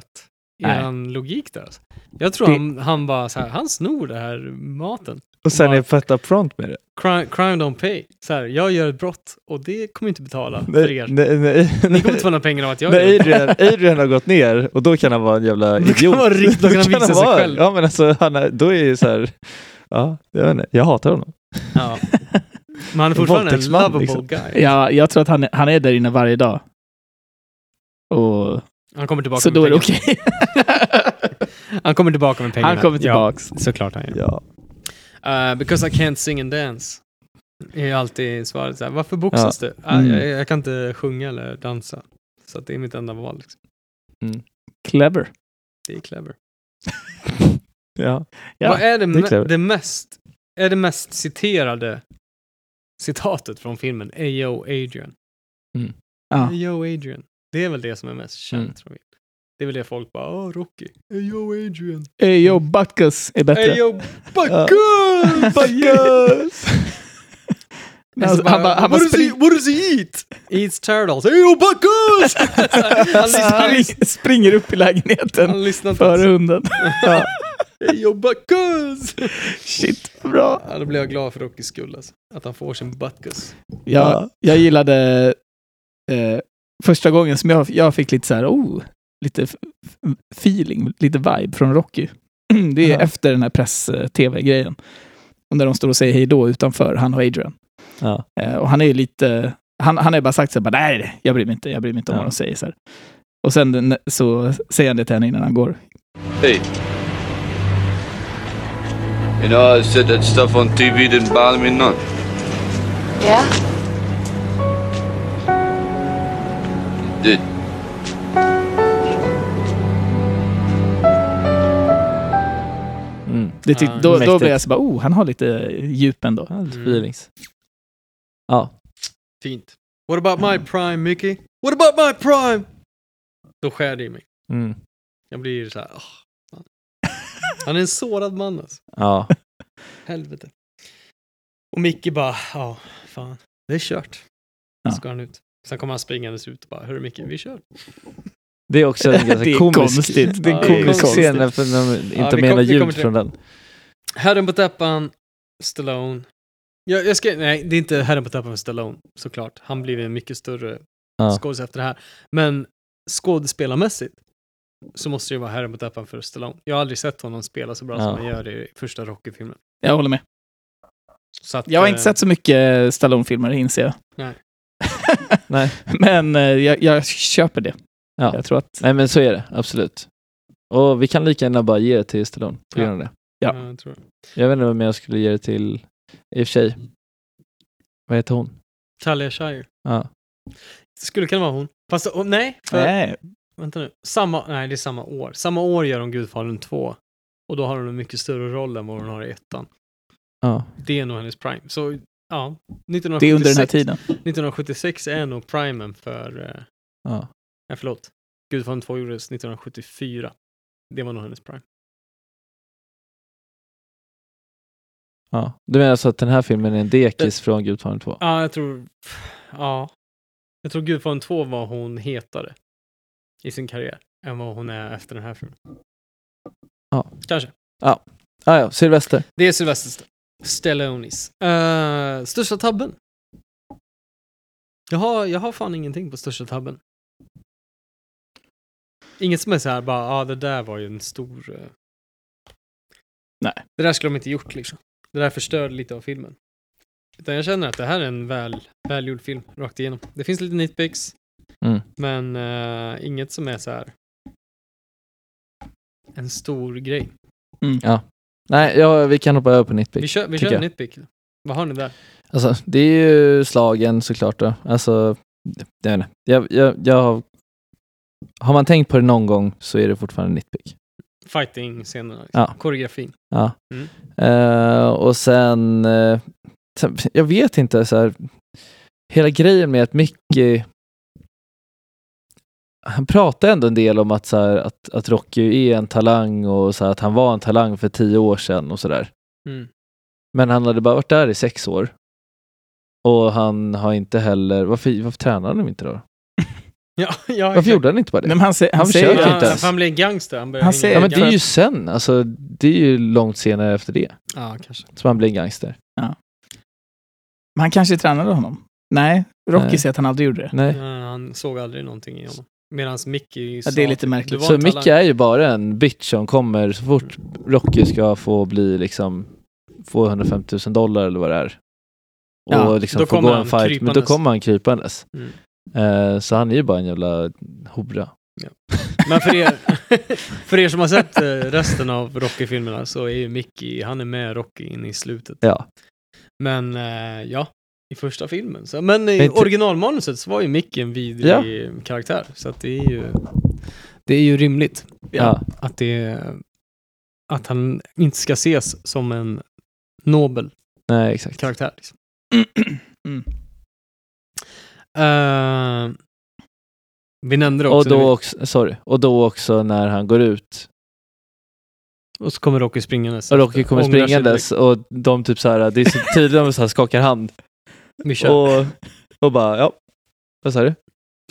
eran logik där. Alltså. Jag tror Det- han, han bara så här, han snor det här maten. Och sen bara- är fett upfront med det. Crime, crime don't pay. Så här, jag gör ett brott och det kommer inte betala för er. Nej, nej, Ni nej. kommer inte få några pengar av att jag När gör det. Adrian, Adrian har gått ner och då kan han vara en jävla Då idiot. kan han rikt- då kan han Då visa sig vara- själv. Ja men alltså, han är, då är ju så här, ja, jag vet inte, jag hatar honom. Ja. Men han är fortfarande en lovable liksom. guy. Ja, jag tror att han är, han är där inne varje dag. Och, Han kommer tillbaka så med då är det okej. Han kommer tillbaka med pengarna. Han kommer tillbaks. Ja, såklart han gör. Ja. Uh, because I can't sing and dance. Är alltid svaret så här, varför boxas du? Ah, Mm. jag, jag kan inte sjunga eller dansa. Så att det är mitt enda val. Liksom. Clever. Det är clever. Ja. Ja, Vad är det, det är det mest, är det mest citerade citatet från filmen? Ayo Adrian. Ja. Ayo Adrian. Det är väl det som är mest känt Mm. jag. Det är väl det folk bara, åh Rocky. Ayo Adrian. Ayo, Bacchus är bättre. Ayo! Bacchus! Men alltså, han bara, han bara what, does he, spring, what does he eat? Eats turtles. Ayo Bacchus! han, han, spring, springer upp i lägenheten han före hunden. Ja. Ayo Bacchus! Shit, vad bra. Ja, då blir jag glad för Rockys skull alltså. Att han får sin Bacchus. Jag, jag gillade eh, första gången som jag, jag fick lite så här, oh, lite feeling, lite vibe från Rocky. Det är Ja. efter den här press-tv-grejen. Och när de står och säger hej då utanför, han och Adrian. Ja. Eh, och han är ju lite, han, han har bara sagt så här, bara, nej, jag bryr mig inte, jag bryr mig inte om Ja. vad de säger. Så här. Och sen så säger han det till henne innan han går. Hey. You know, I said that stuff on TV didn't bother me none. Yeah? It did. Mm. Det tyck, Ja, då, då blev jag så bara, oh, han har lite djup ändå. Ja, lite Mm. feelings. Ja. Fint. What about my prime, Mickey? What about my prime? Då skär det i mig. Mm. Jag blir så här, fan. Han är en sårad man alltså. Ja. Helvete. Och Micke bara, ja, fan, det är kört. Ja. Ska han ut. Sen kommer han springandes ut och bara, hörru Micke, vi kör. Det är också en ganska komisk, konstigt. Det är Ja, en komisk konstigt. scen efter när de inte Ja, menar kom- ljud från den. Herren på täppan, Stallone. Jag, jag ska, nej, det är inte Herren på täppan för Stallone, såklart. Han blir en mycket större Ja. skådis efter det här. Men skådespelarmässigt så måste det ju vara Herren på täppan för Stallone. Jag har aldrig sett honom spela så bra Ja. som han gör i första Rocky-filmen. Jag håller med. Så att, Jag har inte eh, sett så mycket Stallone-filmer, inser jag. Nej. Nej. Men eh, jag, jag köper det. Ja. Jag tror att... Nej men så är det, absolut. Och vi kan lika gärna bara ge det till Stallone på grund av det. Ja. jag tror. Jag vet inte vem jag skulle ge det till, i och för sig. Vad heter hon? Talia Shire. Ja. Det skulle kunna vara hon. Fast oh, nej, för, Nej. Vänta nu. Samma, nej, det är samma år. Samma år gör hon Gudfadern 2. Och då har hon en mycket större roll än vad hon har i ettan. Ja. Det är nog hennes prime. Så ja, 1976, Det är under den här tiden. 1976 är nog primen för, eh, Ja. nej förlåt, Gudfadern 2 gjordes 1974. Det var nog hennes prime. ja. Du menar alltså att den här filmen är en dekis från Gudfadern 2? Ja, jag tror, ja. Jag tror Gudfadern 2 var hon hetare i sin karriär än vad hon är efter den här filmen. Ja. Kanske. Ah, ja, Sylvester. Det är Sylvester St- Stallones. Uh, största tabben? Jag har, jag har fan ingenting på största tabben. Inget som är så här bara, ja ah, det där var ju en stor... eh, Nej. Det där skulle de inte gjort liksom. Det där förstörde lite av filmen. Utan jag känner att det här är en väl, välgjord film, rakt igenom. Det finns lite nitpicks, Mm. men eh, inget som är så här en stor grej. Ja. Nej, ja, vi kan hoppa över på Nitpick. Vi kör, vi kör nitpick. Vad har ni där? Alltså, det är ju slagen såklart då. Alltså, jag vet inte. Jag, jag, jag har... Har man tänkt på det någon gång så är det fortfarande Nitpick. Fighting-scenerna, liksom. Ja. koreografin. Ja. Mm. Eh, och sen, sen, jag vet inte, så här, hela grejen med att Mickey, han pratar ändå en del om att, så här, att, att Rocky är en talang och så här, att han var en talang för tio år sedan och sådär. Mm. Men han hade bara varit där i sex år. Och han har inte heller, varför, varför tränar de inte då? Ja, ja, Varför gjorde han inte bara det? Nej, men han, sä- han Han säger inte Ja, ens. han blir en gangster. Han, börjar Han säger- Ja, men det är ju sen, alltså det är ju långt senare efter det Ja, kanske. som han blir en gangster. Men han kanske tränade honom. Nej, Rocky Nej. säger att han aldrig gjorde det. Nej. Ja, han såg aldrig någonting i honom. Medan Mickey Ja, det är sa lite märkligt. "Du var Så en Micke talang." är ju bara en bitch som kommer så fort Rocky ska få bli liksom få 150 000 dollar eller vad det är. Och Ja, liksom få gå en fight, men då krypandes. kommer han krypandes. Mm. Eh, så han är ju bara en jävla hora. Men för er, för er som har sett eh, resten av Rocky-filmerna så är ju Mickey, han är med Rocky in i slutet. Ja. Men eh, ja, i första filmen. Så, men i Men originalmanuset så var ju Mickey en vidrig karaktär. Så att det är ju, det är ju rimligt Ja. att, det, att han inte ska ses som en nobel Nej, exakt. karaktär. Liksom. Mm. Eh, vi nämnde det Och också. när då, vi- också, sorry. och då också när han går ut och så kommer Rocky springandes. och Rocky kommer springandes och de typ så här, det är så tydligt de så här skakar hand. Vi kör. Och, och bara, ja. Vad sa du?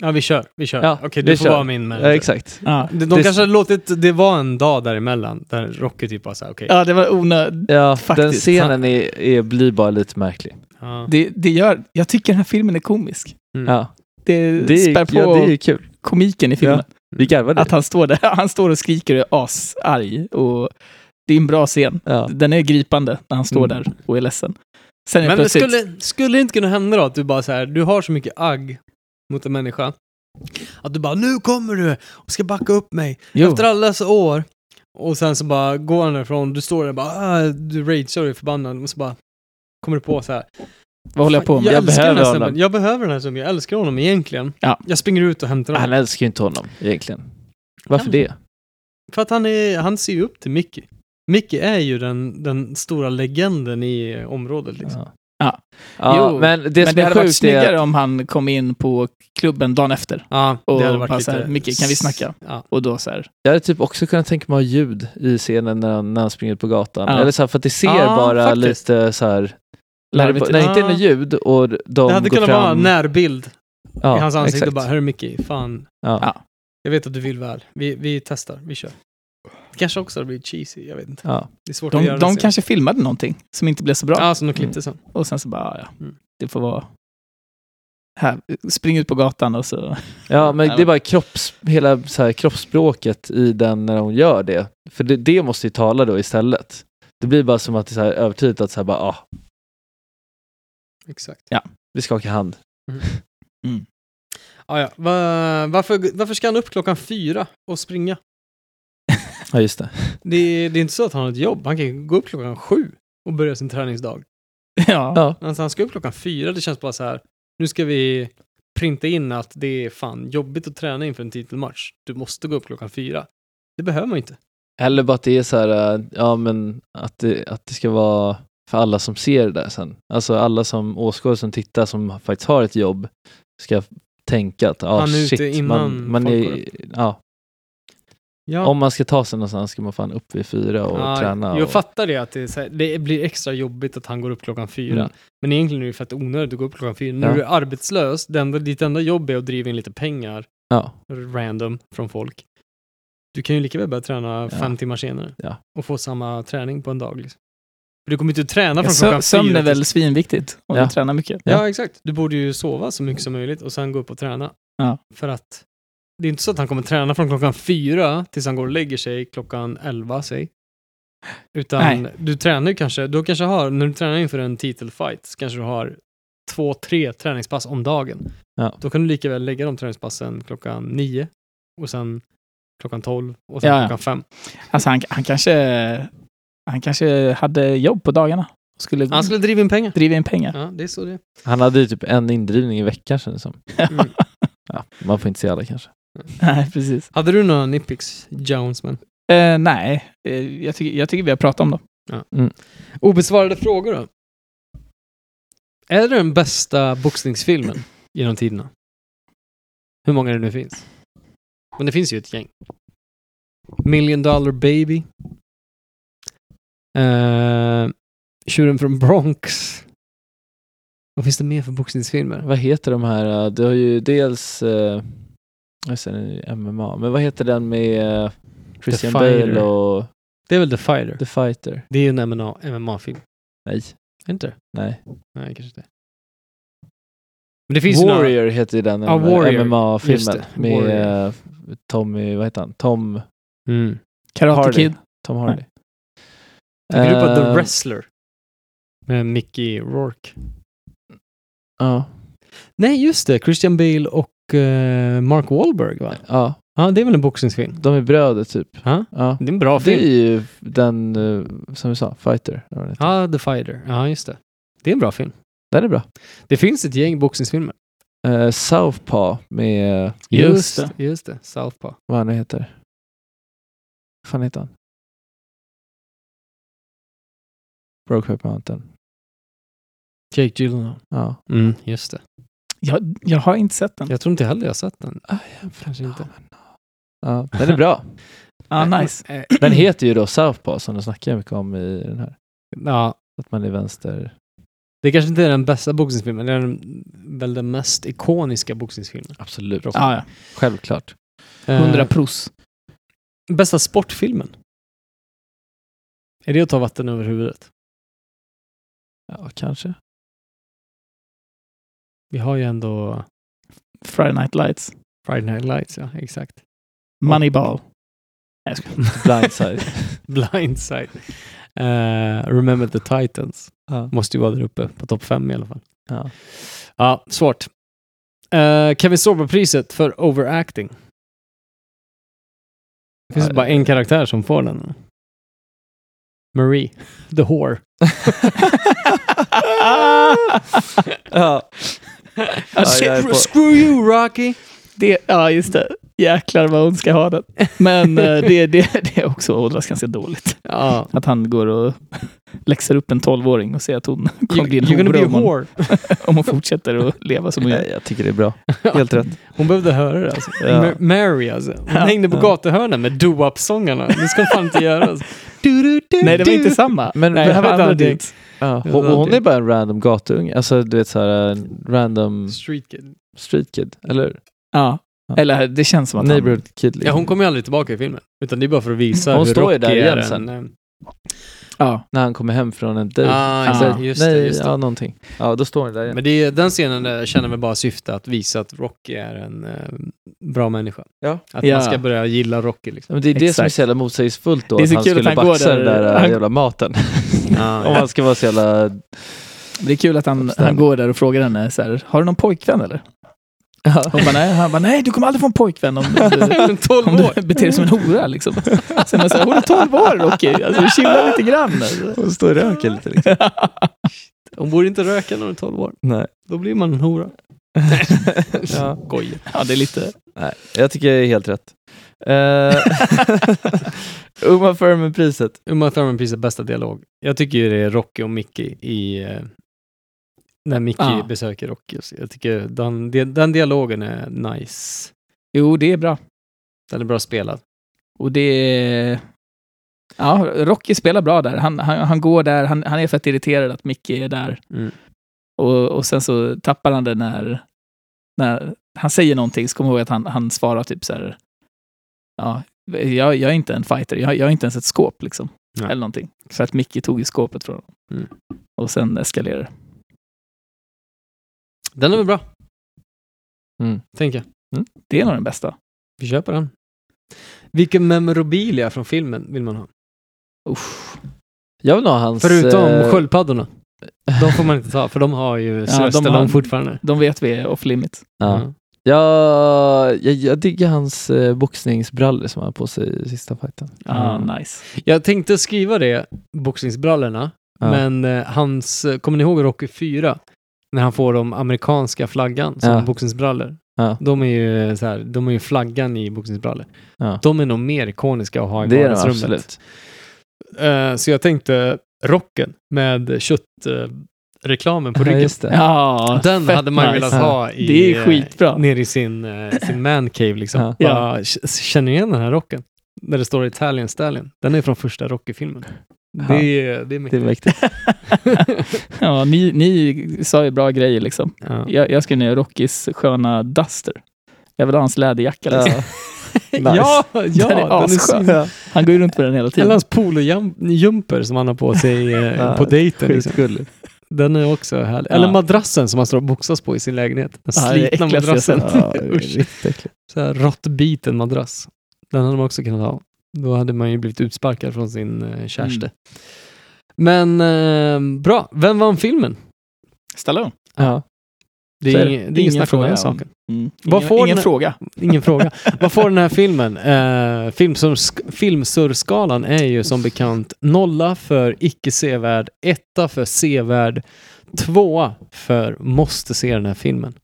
Ja, vi kör. Vi kör. Ja, Okej, vi du får kör. vara min manager. Ja, exakt. Ja. De, de Det- kanske hade låtit det vara en dag däremellan där Rocky typ bara såhär, okej. ja, det var onödigt. Ja, den Faktiskt. scenen är, är, blir bara lite märklig. Ja. Det, det gör, jag tycker den här filmen är komisk. Mm. Ja, Det, det är, spär på ja, det är kul. komiken i filmen. Vi garvade. Att han står där, han står och skriker och är asarg. Och det är en bra scen. Ja. Den är gripande när han står Mm. där och är ledsen. Sen Men plötsligt... skulle, skulle det inte kunna hända då att du bara så här, du har så mycket agg mot en människa att du bara, nu kommer du och ska backa upp mig Jo. efter alla dessa år. Och sen så bara går han därifrån, du står där och bara, ah, du ragear och är förbannad och så bara kommer du på så här. Vad håller jag på med? Jag, Jag behöver honom. snubben. Jag behöver den här snubben. Jag älskar honom egentligen. Ja. Jag springer ut och hämtar honom. Han älskar ju inte honom egentligen. Varför Kanske. det? För att han, är, han ser ju upp till Mickey. Mickey är ju den, den stora legenden i området liksom. Ja. Ja. Ja, Jo, men det Men det är hade varit snyggare är... om han kom in på klubben dagen efter. Ja, Och det hade varit bara lite... Micke, kan vi snacka? Ja. Och då så här, Jag hade typ också kunnat tänka mig att ha ljud i scenen när han, när han springer på gatan. Ja. Eller så här, för att det ser Ja, bara faktiskt. lite så här... När, det, när det inte är något ljud och de Det hade går kunnat fram... vara en närbild ja, i hans ansikte exakt. och bara, hörru Mickey, fan. Ja. Ja. Jag vet att du vill väl. Vi, vi testar, vi kör. Kanske också hade blivit cheesy, jag vet inte. Ja. Det är svårt att De, göra de det kanske filmade någonting som inte blev så bra. Ja, som de klippte sen. Och sen så bara, ja, Mm. det får vara... Här, spring ut på gatan och så... Ja, men Ja. det är bara kropps, hela så här, kroppsspråket i den när hon gör det. För det, det måste ju tala då istället. Det blir bara som att det är så här övertydligt att så här bara, ah, Exakt. vi skakar hand. Ah, ja. Va, varför, varför ska han upp klockan fyra och springa? Ja, just det. Det, är- det är inte så att han har ett jobb. Han kan gå upp klockan sju och börja sin träningsdag. Ja. Ja. Alltså han ska upp klockan fyra, det känns bara så här. Nu ska vi printa in att det är fan jobbigt att träna inför en titelmatch. Du måste gå upp klockan fyra. Det behöver man inte. Eller bara att det är så här, äh, ja men att det, att det ska vara för alla som ser det där sen. Alltså alla som åskådare som tittar som faktiskt har ett jobb ska tänka att, ute shit, man, man är, ja, Ja. om man ska ta sig någonstans ska man fan upp vid fyra och Ja, träna. Jag och, fattar det, att det, så här, det blir extra jobbigt att han går upp klockan fyra. Mm. Men egentligen är det för att det är onödigt att gå upp klockan fyra. När Ja. du är arbetslös, det enda, ditt enda jobb är att driva in lite pengar ja, random från folk. Du kan ju lika väl börja träna fem timmar senare och få samma träning på en dag. Liksom. För du kommer inte att träna från klockan Sömn fyra är väl svinviktigt om Ja. du tränar mycket. Ja, exakt. Du borde ju sova så mycket som möjligt och sen gå upp och träna. För att det är inte så att han kommer träna från klockan fyra tills han går och lägger sig klockan elva, säg. Utan Nej. du tränar ju kanske, du kanske har, när du tränar inför en titelfight, så kanske du har två, tre träningspass om dagen. Ja. Då kan du lika väl lägga de träningspassen klockan nio och sen klockan tolv och sen Ja, ja. klockan fem. Alltså han, han kanske... Han kanske hade jobb på dagarna. Skulle, Han skulle driva in pengar. driva in pengar. Ja, det är så det är. han hade ju typ en indrivning i veckan känns det som. Mm. Ja, man får inte se alla kanske. Nej, precis. Hade du några nitpicks, Jonesman? Eh, nej, eh, jag, tycker, jag tycker vi har pratat om dem. Obesvarade frågor då? Är det den bästa boxningsfilmen genom tiderna? Hur många det nu finns. Men det finns ju ett gäng. Million Dollar Baby. Uh, Tjuren från Bronx. Vad finns det mer för boxningsfilmer? Vad heter de här? äh, Du har ju dels... äh, Det, den är MMA. Men vad heter den med eh, Christian. Bale och Det är väl The Fighter? The Fighter? Det är ju en MMA MMA-film. Nej. Inte det? Nej. Nej, kanske inte. Men det finns ju Warrior några... heter ju den Ja, eh, Warrior. Just MMA-filmen. det, Med Warrior. eh, Tommy, vad heter han? Tom Mm. Karate Hardy. Kid. Tom Hardy. Tänker du på The Eh, Wrestler? Med Mickey Rourke. Ja. Nej, just det. Christian Bale och eh, Mark Wahlberg, va? Ja. Ja, det är väl en boxningsfilm? De är bröder typ. Ja, Ja. det är en bra Det film. är ju den, eh, som vi sa, Fighter. Ja, The Fighter. Ja, just det. Det är en bra film. Den är bra. Det finns ett gäng boxningsfilmer. Uh, Southpaw med, Just det. Just det. Southpaw. vad han nu heter. Vad fan heter han? Brokeback Mountain. Jake Gyllenhaal. Ja. Mm, just det. Jag, jag har inte sett den. Jag tror inte heller jag har sett den. Kanske inte. Ja, den är bra. Ja, nice. Eh, Den heter ju då Southpaw som de snackar mycket om i den här. Ja, Att man är vänster. det kanske inte är den bästa boxningsfilmen. Det är den, väl den mest ikoniska boxningsfilmen. Absolut. Ja, ja. Självklart. Eh, 100 pros. Bästa sportfilmen? Är det att ta vatten över huvudet? Ja, kanske. Vi har ju ändå Friday Night Lights. Friday Night Lights, ja exakt. Moneyball. Nej. Blindside. Blindside. Eh, Remember the Titans. ja. Måste ju vara där uppe på topp fem i alla fall. Ja. Ja, svårt. Uh, Kevin Sorbo-priset för overacting. Det finns Ja, bara en karaktär som får den. Marie, the whore. ja. Ja, jag är på- Screw you Rocky! Det, ja, just det. Jäklar vad hon ska ha den. Men eh, det, det, det är också åldras ganska dåligt. Ja. Att han går och läxar upp en 12-åring och säger att hon kommer bli en hora om hon, om hon fortsätter att leva som hon gör. Jag tycker det är bra. Helt rätt. Hon behövde höra det alltså. Ja. Ma- Mary alltså. Hon Ja. hängde på Ja. gatuhörnan med doo-wop-sångarna. Det ska hon fan inte göra. Alltså. Du, du, du, Nej, det var inte samma. Men Nej, det här var andra. Ja. Ja, hon det- är bara en random gatunge. Alltså du vet såhär, en random Street kid. street kid. Eller Ja. Eller det känns som att han... neighborhood kid. liksom. Ja, hon kommer ju aldrig tillbaka i filmen. Utan det är bara för att visa Hon hur står ju Rocky där igen är sen. eh, Ja. När han kommer hem från en dejt. Ah, just det, Så- just det, Nej, just det. ja någonting. Ja, då står hon där igen. Men det, är- den scenen eh, känner väl bara syfte att visa att Rocky är en eh, bra människa. Ja. Att Ja. man ska börja gilla Rocky liksom. Men det är det som är Exakt. så jävla motsägelsefullt då. Det är att så han kul att skulle han baxa där- den där han- jävla maten. Ja, Om man ska vara så jävla... Det är kul att han, han går där och frågar henne så här, har du någon pojkvän eller? Ja. Hon bara, nej. Han bara, nej, du kommer aldrig få en pojkvän om du, En 12 om år. du beter dig som en hora liksom. Sen man säger, hon är 12 år Rocky, alltså chilla lite grann. Alltså. Hon står och röker lite liksom. Hon borde inte röka när hon är 12 år. Nej. Då blir man en hora. ja. Skoja. Ja, det är lite... Nej, jag tycker det är helt rätt. Uh, Uma Thurman-priset. Uma Thurman-priset bästa dialog. Jag tycker ju det är Rocky och Mickey i... när Mickey Ja. besöker Rocky. Så Jag tycker den, den, dialogen är nice. Jo, det är bra. Den är bra spelad. Och det är... Ja, Rocky spelar bra där. Han, han, han går där, han, han är fett irriterad att Mickey är där. Mm. Och, och sen så tappar han det när, när han säger någonting, så kommer jag ihåg att han, han svarar typ så här. Ja, jag, jag är inte en fighter, jag, jag är inte ens ett skåp liksom. Nej. Eller någonting. För att Mickey tog ju skåpet från honom. Mm. Och sen eskalerar det. Den är väl bra, Mm. tänker jag. Det är nog den bästa. Vi köper den. Vilken memorabilia från filmen vill man ha? Uff. Jag vill ha hans... Förutom eh, sköldpaddorna. De får man inte ta, för de har ju Sylvester de har- fortfarande. De vet vi är off limit. Ja. Mm. Jag, jag, jag diggar hans eh, boxningsbrallor som han har på sig i sista fighten. Ja, Mm. nice. Jag tänkte skriva det, boxningsbrallorna, Ja. men eh, hans, eh, kommer ni ihåg Rocky 4? När han får de amerikanska flaggan som Ja. boxningsbrallor. Ja. De är ju så här, de är ju flaggan i boxningsbrallor. Ja. De är nog mer ikoniska att ha i Det vardagsrummet. Eh, så jag tänkte rocken med köttreklamen på ryggen. Ja, Den hade man nice. velat ha i, Det är eh, skitbra. nere i sin, eh, sin man cave liksom. Ja. Bara, Känner ni igen den här rocken? Där det står Italian Stallion. Den är från första Rocky-filmen. Det, är, det är Det är mäktigt. mäktigt. ja, ni, ni sa ju bra grejer liksom. Ja. Jag, jag skrev ner Rockys sköna Duster. Jag vill ha hans läderjacka. Liksom. Ja. Ja, ja, Den är asskön. svin- Han går ju runt med den hela Eller tiden. hans polojumper som han har på sig eh, Ja, på dejten. Liksom. Den är också härlig. Ja. Eller madrassen som han står och boxas på i sin lägenhet. Den Ja, slitna madrassen. Ja, råttbiten madrass. Den hade man också kunnat ha. Då hade man ju blivit utsparkad från sin eh, kärste. Men eh, bra, vem vann filmen? Stallone. Ja. Det är, är det. ingen, det är ingen snack om fråga den saken. Mm. Ingen, ingen den- fråga. Ingen fråga. Vad får den här filmen? Eh, filmsur- filmsurskalan är ju som bekant nolla för icke sevärd, etta för sevärd, tvåa för måste se den här filmen.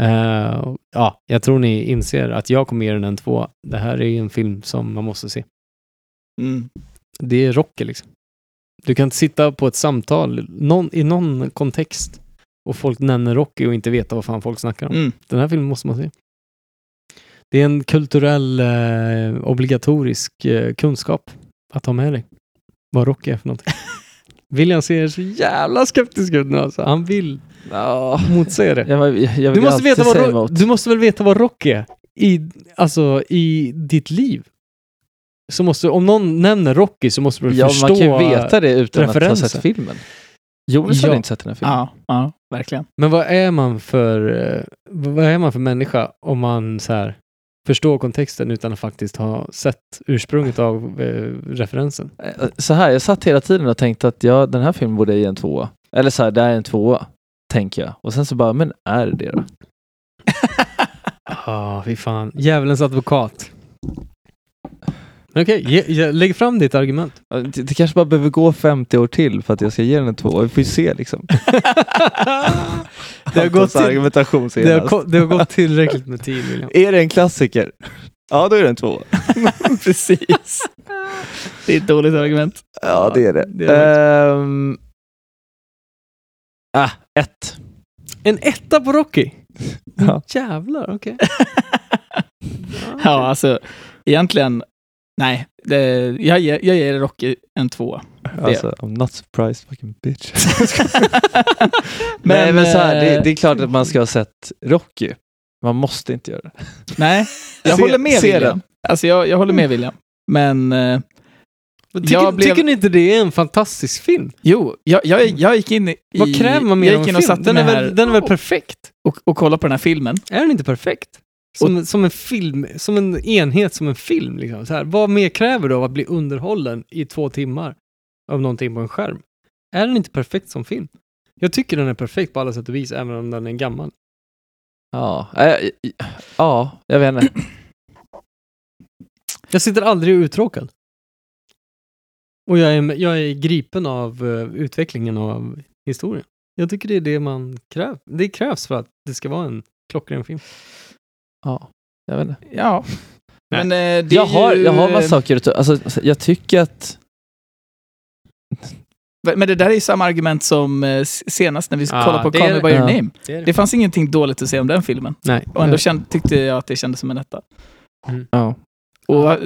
Eh, ja, jag tror ni inser att jag kommer ge den en tvåa. Det här är en film som man måste se. Mm. Det är Rocky liksom. Du kan inte sitta på ett samtal någon, i någon kontext och folk nämner Rocky och inte veta vad fan folk snackar om. Mm. Den här filmen måste man se. Det är en kulturell eh, obligatorisk eh, kunskap att ha med dig. Vad Rocky är för någonting. William ser så jävla skeptisk ut nu alltså. Han vill Ja. motsäga det. Jag, jag, jag Du måste, veta vad, säga Ro- emot. du måste väl veta vad Rocky är? I, alltså i ditt liv. Så måste, om någon nämner Rocky så måste du Ja, förstå man kan ju veta det utan att ha referensen. sett filmen. Jonas Ja. hade inte sett den här filmen. Ja, ja, verkligen. Men vad är man för, eh, vad är man för människa om man så här förstår kontexten utan att faktiskt ha sett ursprunget av eh, referensen? Eh, Så här, jag satt hela tiden och tänkte att ja, den här filmen borde ge en tvåa. Eller så här, det är en tvåa, tänker jag. Och sen så bara, men är det det då? Ja, fy fan. Djävulens advokat. Okej, ge- ge- lägg fram ditt argument. Ja, Det, det kanske bara behöver gå 50 år till för att jag ska ge den en tvåa. Vi får ju se liksom. Det har gått till- argumentation Det har, ko- det har gått tillräckligt med tid, William. Är det en klassiker? Ja, då är det en tvåa. Precis. Det är ett dåligt argument. Ja, det är det. det är Ehm, ah, ett. En etta på Rocky? Ja. Jävlar, okej. Ja, alltså egentligen, nej. Det, jag, ger, jag ger Rocky en tvåa. Alltså, I'm not surprised fucking bitch. Men, Nej, men så här, det, det är klart att man ska ha sett Rocky. Man måste inte göra det. Nej, jag Se- håller med William. Alltså jag, jag håller med William. Men eh, Men Tycker, Jag blev- tycker ni inte det är en fantastisk film? jo, jag, jag, jag gick in i... Vad kräver man mer av en film? Den är, väl, den är väl perfekt? och, och kollade på den här filmen. Är den inte perfekt? Som, som en film, som en enhet, som en film. Liksom. Så här, vad mer kräver du av att bli underhållen i två timmar av någonting på en skärm? Är den inte perfekt som film? Jag tycker den är perfekt på alla sätt och vis, även om den är gammal. Ja, äh, ja jag vet inte. Jag sitter aldrig uttråkad. Och jag är, jag är gripen av eh, utvecklingen av historien. Jag tycker det är det man kräver. Det krävs för att det ska vara en klockren film. Ja, jag vet inte. Ja. Nej. Men eh, det Jag har, ju, jag har massa saker att alltså, jag tycker att Men det där är ju samma argument som eh, senast när vi Ja, kollade på Call Me det. By Your Ja. Name. Det det. Det fanns ingenting dåligt att säga om den filmen. Nej. Och ändå känd, tyckte jag att det kändes som en etta. ja, Och eh,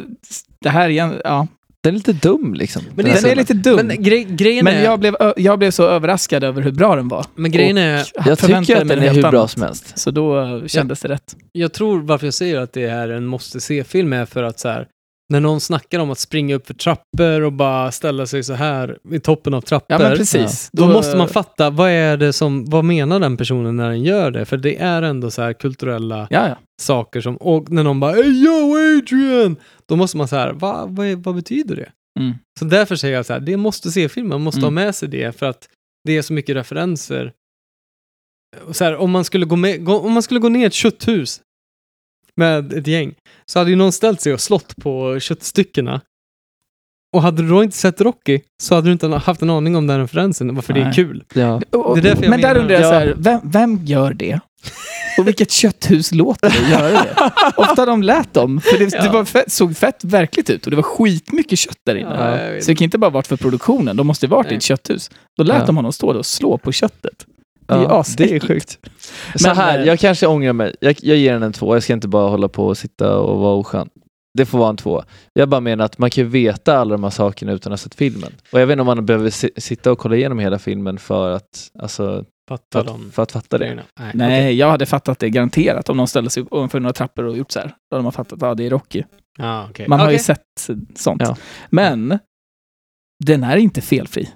det här igen, ja. Den är lite dum liksom. Men Den det är lite dum. Men Men, grej, grejen är... jag, blev, jag blev så överraskad över hur bra den var. men grejen är... Jag tycker att den är hur bra annat. som helst. Så då eh, kändes det rätt. Jag tror varför jag säger att det är en måste se-film är för att så här, när någon snackar om att springa upp för trappor och bara ställa sig så här i toppen av trappor. Ja, men precis. Då, måste man fatta, vad är det som, vad menar den personen när den gör det? För det är ändå så här kulturella Ja, ja. saker som, och när någon bara hey, yo Adrian! Då måste man så här, Va, vad, är, vad betyder det? Mm. Så därför säger jag så här, det måste se filmen, man måste Mm. ha med sig det för att det är så mycket referenser. Så här, om, man skulle gå med, gå, om man skulle gå ner i ett kötthus med ett gäng så hade ju någon ställt sig och slått på köttstyckena. Och hade du då inte sett Rocky så hade du inte haft en aning om den referensen, varför det är Nej. kul. Ja. Det är därför jag men där menar- undrar jag Ja. så här, vem, vem gör det? Och vilket kötthus låter det göra det? Ofta de lät dem, för det, det Ja. var fett, såg fett verkligt ut och det var skitmycket kött där inne. Ja, så det kan inte bara varit för produktionen, de måste ju varit i Nej. ett kötthus. Då lät Ja. de honom stå där och slå på köttet. Det är Ja, det är sjukt. Så Men, här, eh, jag kanske ångrar mig. Jag, jag ger den en två. Jag ska inte bara hålla på och sitta och vara oskön. det får vara en två. Jag bara menar att man kan ju veta alla de här sakerna utan att ha sett filmen. Och jag vet inte om man behöver si- sitta och kolla igenom hela filmen för att, alltså, för Fattar att, för att fatta det. Nej. Nej, jag hade fattat det garanterat om någon ställde sig upp ovanför några trappor och gjort så här. Då hade man fattat att ja, det är Rocky. Ah, okej. Man har ju sett sånt. Ja. Men den är inte felfri.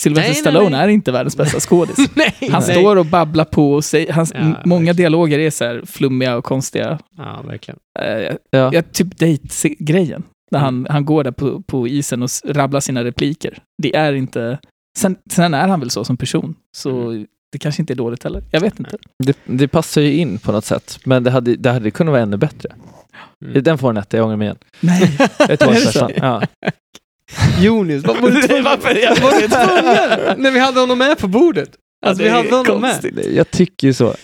Sylvester Nej, nej, Stallone nej. är inte världens bästa skådis. Nej, Han nej. står och babblar på och säger, hans, Ja, många verkligen. dialoger är så här flummiga och konstiga. Ja, verkligen. Uh, Ja. ja, typ date-grejen. När han, Mm. han går där på, på isen och rabblar sina repliker. Det är inte... Sen, sen är han väl så som person, så Mm. det kanske inte är dåligt heller. Jag vet inte. Det, det passar ju in på något sätt, men det hade, det hade kunnat vara ännu bättre. Mm. Den får en etta, jag ångrar mig igen. Nej. Jag är Är det så? Ja. Jonis, vad var du tvungen? Varför? Var du tvungen? När vi hade honom med på bordet. Alltså, vi hade honom med. Jag tycker ju så.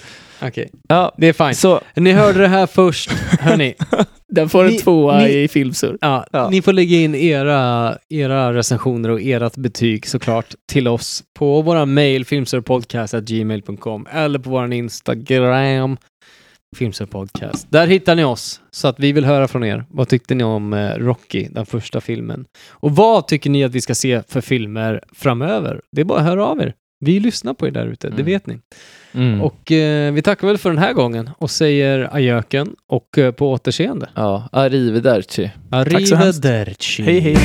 Okej, Ja, det är fine. så Ni hörde det här först, hörni. Den får en Ni- tvåa ni- i filmsur. Ja, Ja. Ni får lägga in era, era recensioner och ert betyg såklart till oss på våra mail filmsurpodcast.gmail.com eller på vår Instagram filmsurpodcast. Där hittar ni oss så att vi vill höra från er. Vad tyckte ni om eh, Rocky, den första filmen? Och vad tycker ni att vi ska se för filmer framöver? Det är bara att höra av er. Vi lyssnar på er där ute, det Mm. vet ni. mm. Och eh, vi tackar väl för den här gången och säger ajöken och eh, på återseende. ja, arrivederci. Tack så hemskt. Arrivederci. Hej hej.